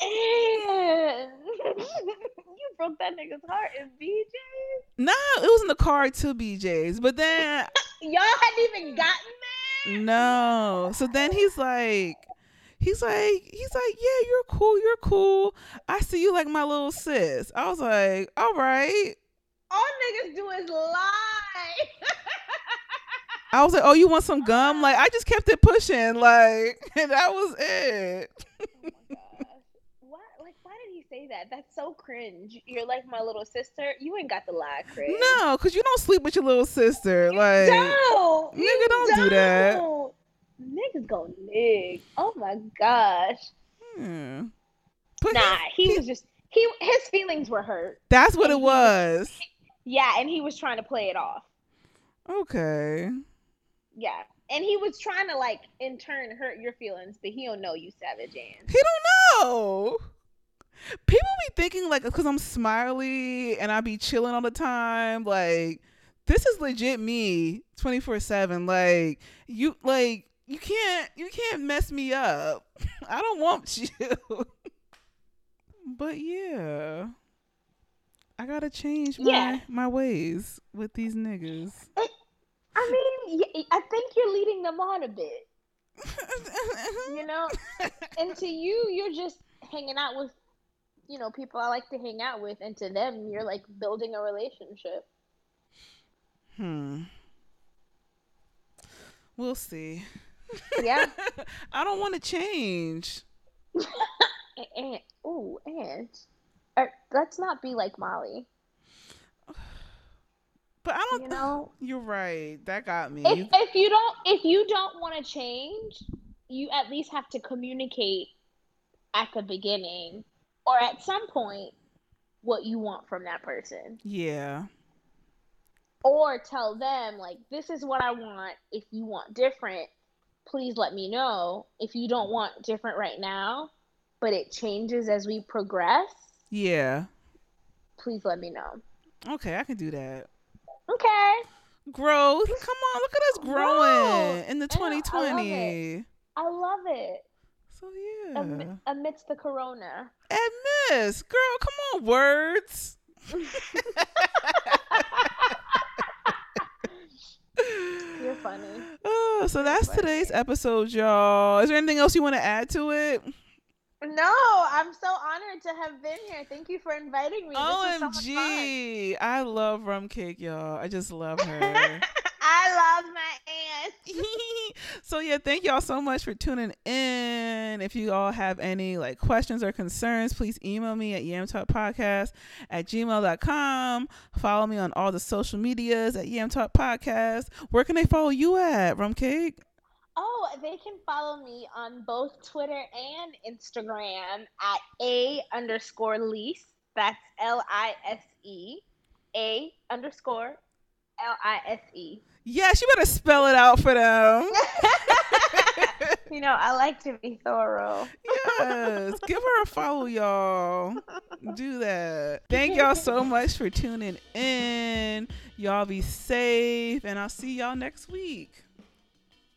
Damn. you broke that nigga's heart in BJ's. No, it was in the car to BJ's. But then, Y'all hadn't even gotten there. no. So then he's like, he's like, he's like, yeah, you're cool. You're cool. I see you like my little sis. I was like, all right. All niggas do is lie. I was like, oh, you want some gum? Like, I just kept it pushing. Like, and that was it. oh. What? Like, why did he say that? That's so cringe. You're like my little sister. You ain't got the lie, cringe. No, because you don't sleep with your little sister. Like, Don't. nigga, You don't do that. don't. Niggas go nig. Oh my gosh. hmm. But Nah, he- he was just he his feelings were hurt. that's what and it was- was. Yeah, and he was trying to play it off. Okay. Yeah. And he was trying to like in turn hurt your feelings, but he don't know you savage ass. He don't know. People be thinking like because I'm smiley and I be chilling all the time. Like this is legit me, twenty four seven. Like you, like you can't, you can't mess me up. I don't want you. but yeah, I gotta change my Yeah. my ways with these niggas. I mean, I think you're leading them on a bit, you know? and to you, you're just hanging out with, you know, people I like to hang out with, and to them, you're like building a relationship. hmm. We'll see. Yeah. I don't want to change. and, ooh, and uh, let's not be like Molly. But I don't. You know, You're right. That got me. if if you don't if you don't want to change, you at least have to communicate at the beginning or at some point what you want from that person. yeah. Or tell them like this is what I want. If you want different, please let me know. If you don't want different right now, but it changes as we progress, Yeah. please let me know. Okay, I can do that. Okay. Growth. Come on, look at us growing Growth. in the I know, I love 2020. I love it. So yeah. Ami- amidst the corona. And miss, girl, come on, words. You're funny. Oh, so that's today's episode, y'all. Is there anything else you want to add to it? No, I'm so honored to have been here. Thank you for inviting me. Was so. OMG. I love rum cake, y'all. I just love her. I love my aunt. so yeah, thank y'all so much for tuning in. If you all have any like questions or concerns, please email me at yamtalkpodcast at gmail.com. Follow me on all the social medias at Yamtalk Podcast. Where can they follow you at, Rum Cake? Oh, they can follow me on both Twitter and Instagram at a underscore lease. That's L I S E. A underscore L I S E. Yes, you better spell it out for them. You know, I like to be thorough. yes. Give her a follow, y'all. Do that. Thank y'all so much for tuning in. Y'all be safe, and I'll see y'all next week.